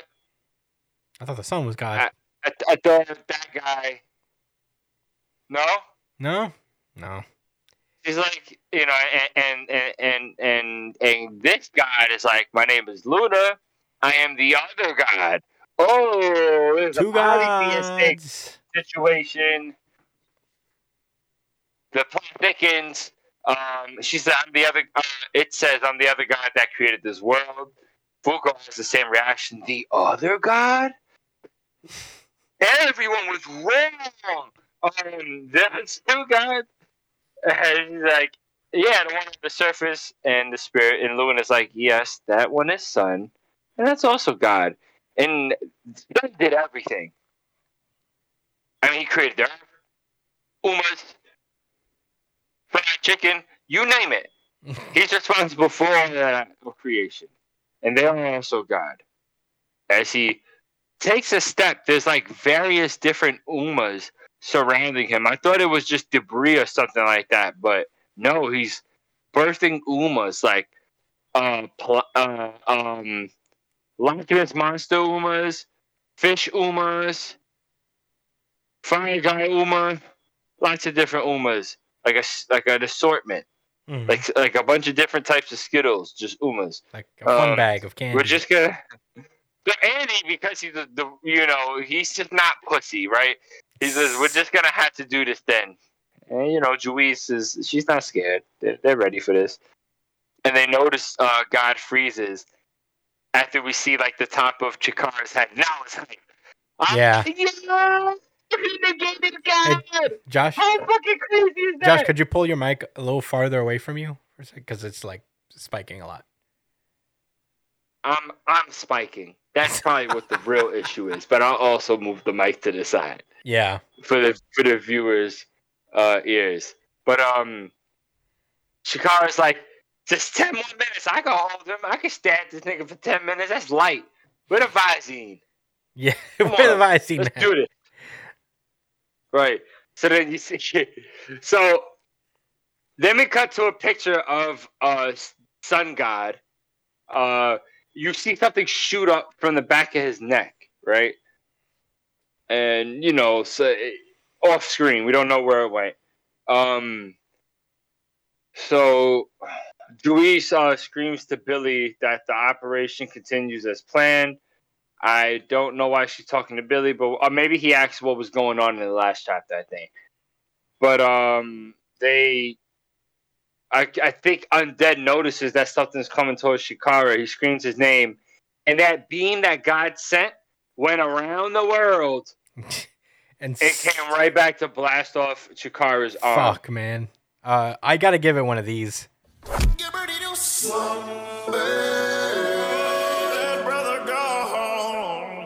I thought the sun was god. I- I, I thought that guy." No, no, no. he's like, you know, and and and and and, and this God is like, "My name is Luna. I am the other God." Oh, there's Two a polytheistic gods. situation. The plot thickens. Um, she said, "I'm the other." Uh, it says, "I'm the other God that created this world." Fuko has the same reaction. The other God. Everyone was wrong. Um, there's two gods. And he's like, "Yeah, the one on the surface and the spirit." And Luna's like, "Yes, that one is Sun, and that's also God." And God did everything. I mean, he created the earth, Umas, fried chicken, you name it. He's responsible for all that creation. And they are also God. As he takes a step, there's like various different Umas surrounding him. I thought it was just debris or something like that, but no, he's birthing Umas like uh, pl- uh um Ness monster Umas, fish Umas, fire guy Uma, lots of different Umas, like a like an assortment, Mhm. like like a bunch of different types of Skittles, just Umas. like a fun um, bag of candy. We're just gonna. But Andy, because he's the, the you know he's just not pussy, right? He says we're just gonna have to do this then, and you know Juiz is she's not scared. They're, they're ready for this, and they notice uh, God freezes after we see like the top of Chikara's head. Now it's like, ah, Yeah. yeah, Josh, How fucking crazy is that? Josh, could you pull your mic a little farther away from you for a second? Because it's like spiking a lot. I'm I'm spiking. That's probably what the real issue is. But I'll also move the mic to the side. Yeah. for the for the viewers' uh, ears. But um, Chikara's like, just ten more minutes. I can hold him. I can stab this nigga for ten minutes. That's light. With a Visine. Yeah. Come Where on, I seen Let's do this. Right. So then you see. So then we cut to a picture of uh Sun God. Uh, you see something shoot up from the back of his neck, right? And you know, so off screen, we don't know where it went. Um. So, Juiz uh, screams to Billy that the operation continues as planned. I don't know why she's talking to Billy, but or maybe he asked what was going on in the last chapter. I think, but um, they, I, I think Undead notices that something's coming towards Chikara. He screams his name, and that beam that God sent went around the world. and It came right back to blast off Chikara's arm. fuck, man. Uh, I gotta give it one of these. Let brother go.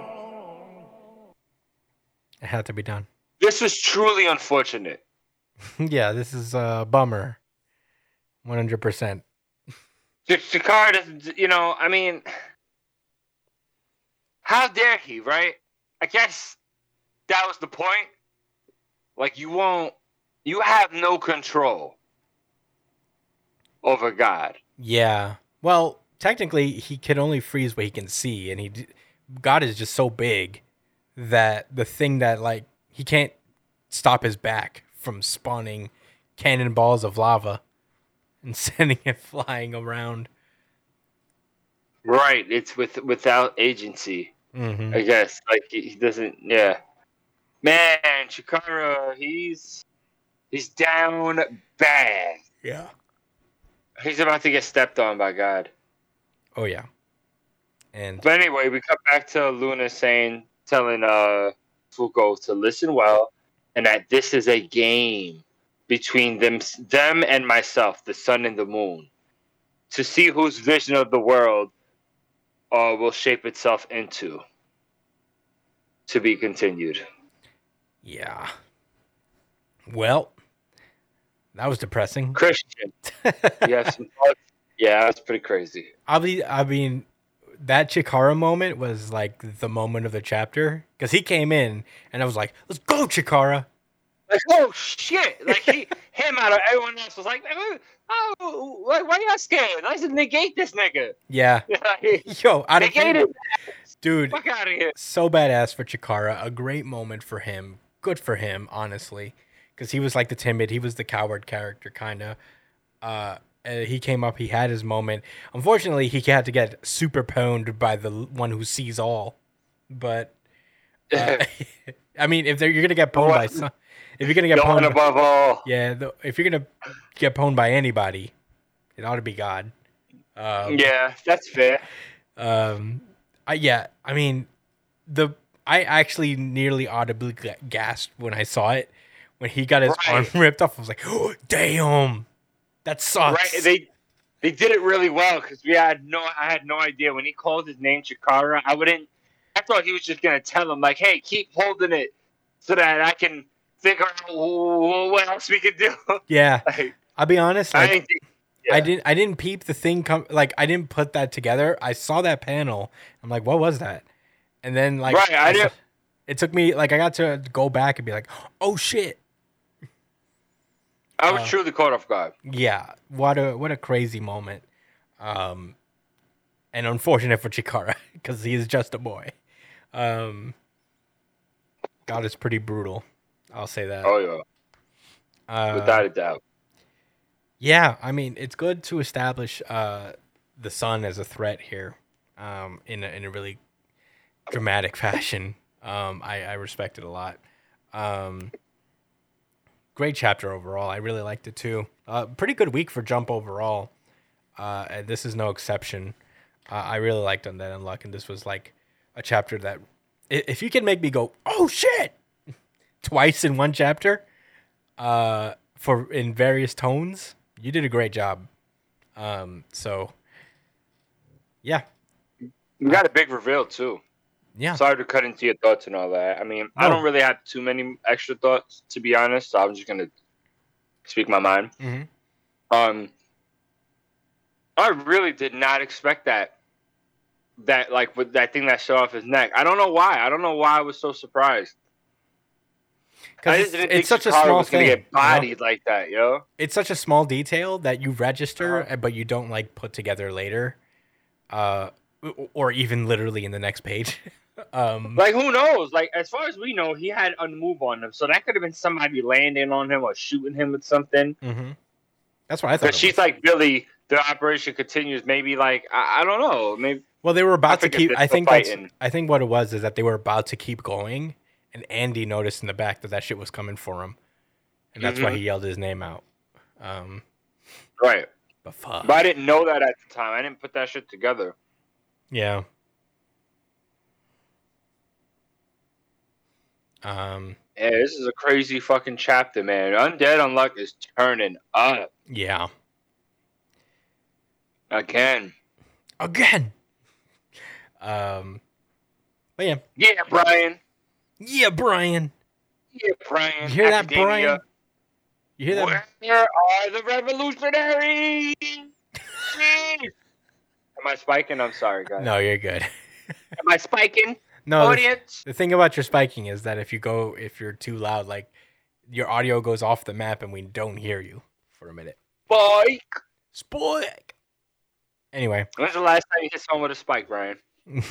It had to be done. This was truly unfortunate. yeah, this is a bummer. One hundred percent. Sh- Chikara doesn't, you know, I mean, how dare he, right? I guess that was the point. Like, you won't, you have no control over God. Yeah. Well, technically, he can only freeze what he can see, and he d- God is just so big that the thing that like he can't stop his back from spawning cannonballs of lava and sending it flying around. Right. It's with without agency, hmm I guess. Like, he doesn't, yeah. Man, Chikara, he's, he's down bad. Yeah. He's about to get stepped on by God. Oh yeah. And But anyway, we come back to Luna saying, telling uh Fuko to listen well, and that this is a game between them, them and myself, the sun and the moon, to see whose vision of the world uh, will shape itself into. To be continued. Yeah. Well, that was depressing. Christian, you some? Yeah, that's pretty crazy. I mean, I mean, that Chikara moment was like the moment of the chapter because he came in and I was like, "Let's go, Chikara!" Like, oh shit! Like he, him out of everyone else was like, oh, like, why y'all scared? Let's negate this nigga. Yeah, yo, out of it. dude, Fuck out of here. so badass for Chikara. A great moment for him. Good for him, honestly, because he was like the timid, he was the coward character, kind of. Uh, he came up, he had his moment. Unfortunately, he had to get super pwned by the one who sees all. But uh, I mean, if they're, you're gonna get pwned by some, if you're gonna get pwned, above all. yeah, the, if you're gonna get pwned by anybody, it ought to be God. Um, Yeah, that's fair. um, I, yeah, I mean, the I actually nearly audibly ga- gasped when I saw it when he got his arm ripped off. I was like, oh, "Damn, that sucks." Right? They they did it really well because we had no. I had no idea when he called his name Chikara. I wouldn't. I thought he was just gonna tell him like, "Hey, keep holding it so that I can figure out what else we can do." yeah, like, I'll be honest. I Like, didn't think, I didn't. I didn't peep the thing come. Like I didn't put that together. I saw that panel. I'm like, what was that? And then like, Right, I saw- didn't- It took me like I got to go back and be like, oh shit. I was uh, truly caught off guard. Yeah, what a what a crazy moment. Um and unfortunate for Chikara because he is just a boy. Um God is pretty brutal. I'll say that. Oh yeah, Uh, without a doubt. yeah, I mean, it's good to establish uh the sun as a threat here. Um in a in a really dramatic fashion. Um I I respect it a lot. Um great chapter overall. I really liked it too. Uh, pretty good week for Jump overall. Uh, this is no exception. Uh, I really liked Undead Unluck, and this was like a chapter that, if you can make me go, oh shit, twice in one chapter, uh, for in various tones, you did a great job. Um, so, yeah, We got a big reveal too. Yeah, Sorry to cut into your thoughts and all that. I mean, I don't really have too many extra thoughts to be honest. So I'm just gonna speak my mind. Mhm. Um, I really did not expect that. That like with that thing that showed off his neck. I don't know why. I don't know why I was so surprised. Because it's, it's such a small thing. get you know? bodied like that, yo. it's such a small detail that you register Uh-huh. uh, but you don't like put together later uh or even literally in the next page um Like who knows? Like as far as we know, he had a move on him, so that could have been somebody landing on him or shooting him with something. mhm. that's what i thought But she's was. like Billy. The operation continues. Maybe like I, I don't know. Maybe well they were about to keep i think that's fighting. i think what it was is that they were about to keep going and andy noticed in the back that that shit was coming for him and that's why Mhm. he yelled his name out um right. but fuck But I didn't know that at the time. I didn't put that shit together. yeah um Yeah, this is a crazy fucking chapter, man. Undead Unluck is turning up yeah again. again um but yeah Yeah, Brian. Yeah, Brian. Yeah, Brian. You hear that, Brian? You hear that? Where are the revolutionaries? Am I spiking? I'm sorry, guys. No, you're good. Am I spiking? No, the, Audience? the thing about your spiking is that if you go, if you're too loud, like your audio goes off the map and we don't hear you for a minute. Spike. Spike. Anyway, When's the last time you hit someone with a spike, Brian?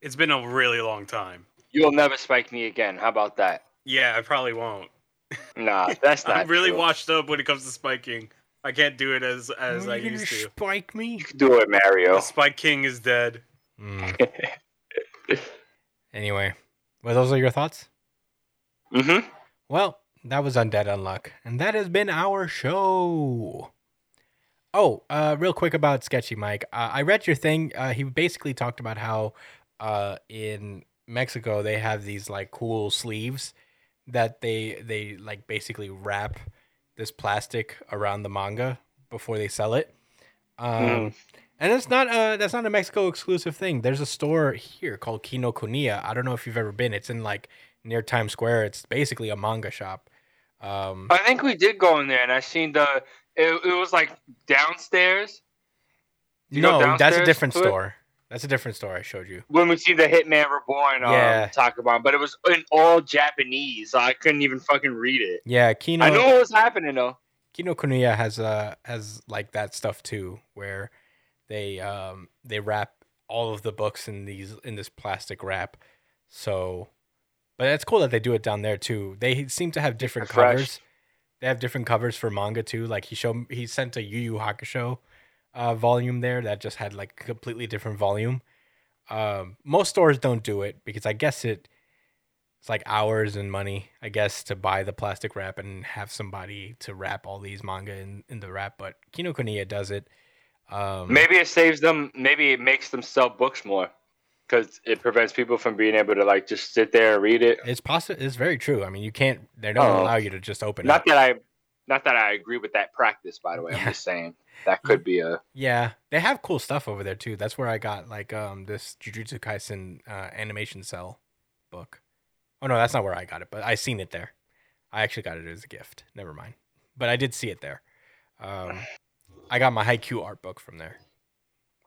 It's been a really long time. You'll never spike me again. How about that? Yeah, I probably won't. Nah, that's not. I'm really true. washed up when it comes to spiking. I can't do it as as Are I you gonna used to. spike me? You can do it, Mario. The Spike King is dead. Mm. Anyway, well, those are your thoughts. mm-hmm. Well, that was Undead Unluck, and that has been our show. Oh, uh, real quick about Sketchy Mike. Uh, I read your thing. Uh, he basically talked about how uh, in Mexico they have these like cool sleeves that they they like basically wrap this plastic around the manga before they sell it. Um, Mm. And it's not uh that's not a Mexico exclusive thing. There's a store here called Kinokuniya. I don't know if you've ever been. It's in like near Times Square. It's basically a manga shop. Um I think we did go in there, and I seen the. It, it was like downstairs No, that's a different to it? store. That's a different store I showed you. when we see the Hitman Reborn um, Yeah. talk about, but it was in all Japanese, so I couldn't even fucking read it. Yeah, Kino I know what was happening though. Kino Kinokuniya has uh has like that stuff too, where they um they wrap all of the books in these in this plastic wrap. So, but it's cool that they do it down there too. They seem to have different Fresh. covers. They have different covers for manga too. Like he showed he sent a Yu Yu Hakusho uh, volume there that just had like a completely different volume. Um, most stores don't do it because I guess it it's like hours and money, I guess, to buy the plastic wrap and have somebody to wrap all these manga in, in the wrap. But Kinokuniya does it. Um, Maybe it saves them. Maybe it makes them sell books more because it prevents people from being able to like just sit there and read it. it's possible. It's very true. I mean, you can't. They don't Oh. allow you to just open it. Not up. that I, not that I agree with that practice. By the way, I'm just saying that could be a. Yeah, they have cool stuff over there too. That's where I got like um this Jujutsu Kaisen uh, animation cell book. Oh no, that's not where I got it, but I seen it there. I actually got it as a gift. Never mind, but I did see it there. Um, I got my Haikyuu art book from there,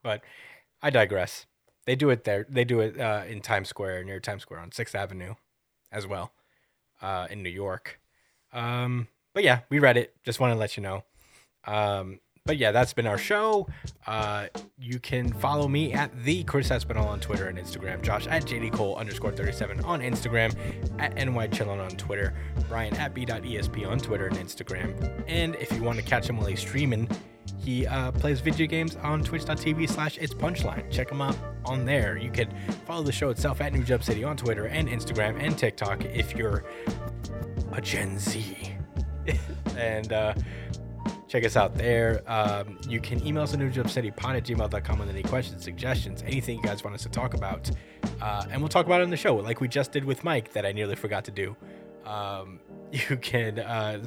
but I digress. They do it there. They do it uh, in Times Square near Times Square on Sixth Avenue, as well, uh, in New York. Um, but yeah, we read it. Just want to let you know. Um, but yeah, that's been our show. Uh, you can follow me at the Chris Espinal on Twitter and Instagram. Josh at JD Cole underscore 37 on Instagram. At NY Chillin on Twitter. Brian at B.ESP on Twitter and Instagram. And if you want to catch him while he's streaming, he uh, plays video games on twitch.tv slash it's punchline. Check him out on there. You can follow the show itself at New Jump City on Twitter and Instagram and TikTok if you're a Gen Z. and uh, check us out there. Um, you can email us at newjumpcitypod at gmail.com with any questions, suggestions, anything you guys want us to talk about. Uh, and we'll talk about it on the show, like we just did with Mike, that I nearly forgot to do. Um, you can uh,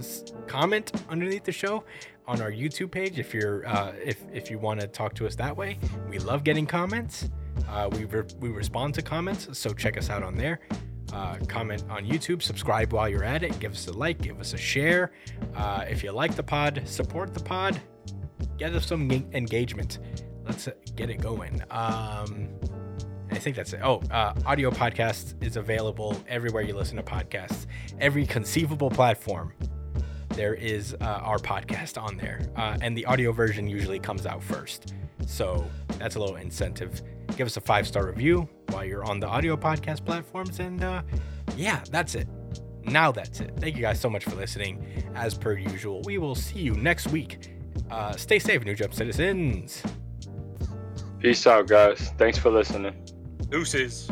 comment underneath the show on our YouTube page if you're uh, if if you want to talk to us that way. We love getting comments. Uh, we re- we respond to comments, so check us out on there. Uh, comment on YouTube, subscribe while you're at it, give us a like, give us a share. Uh, if you like the pod, support the pod, get us some en- engagement. Let's uh, get it going. Um, I think that's it. Oh, uh, audio podcast is available everywhere you listen to podcasts, every conceivable platform. There is uh, our podcast on there, uh, and the audio version usually comes out first. So that's a little incentive. Give us a five star review while you're on the audio podcast platforms, and uh, yeah, that's it. Now that's it. Thank you guys so much for listening. As per usual, we will see you next week. Uh, stay safe, New Jump citizens. Peace out, guys. Thanks for listening. Deuces.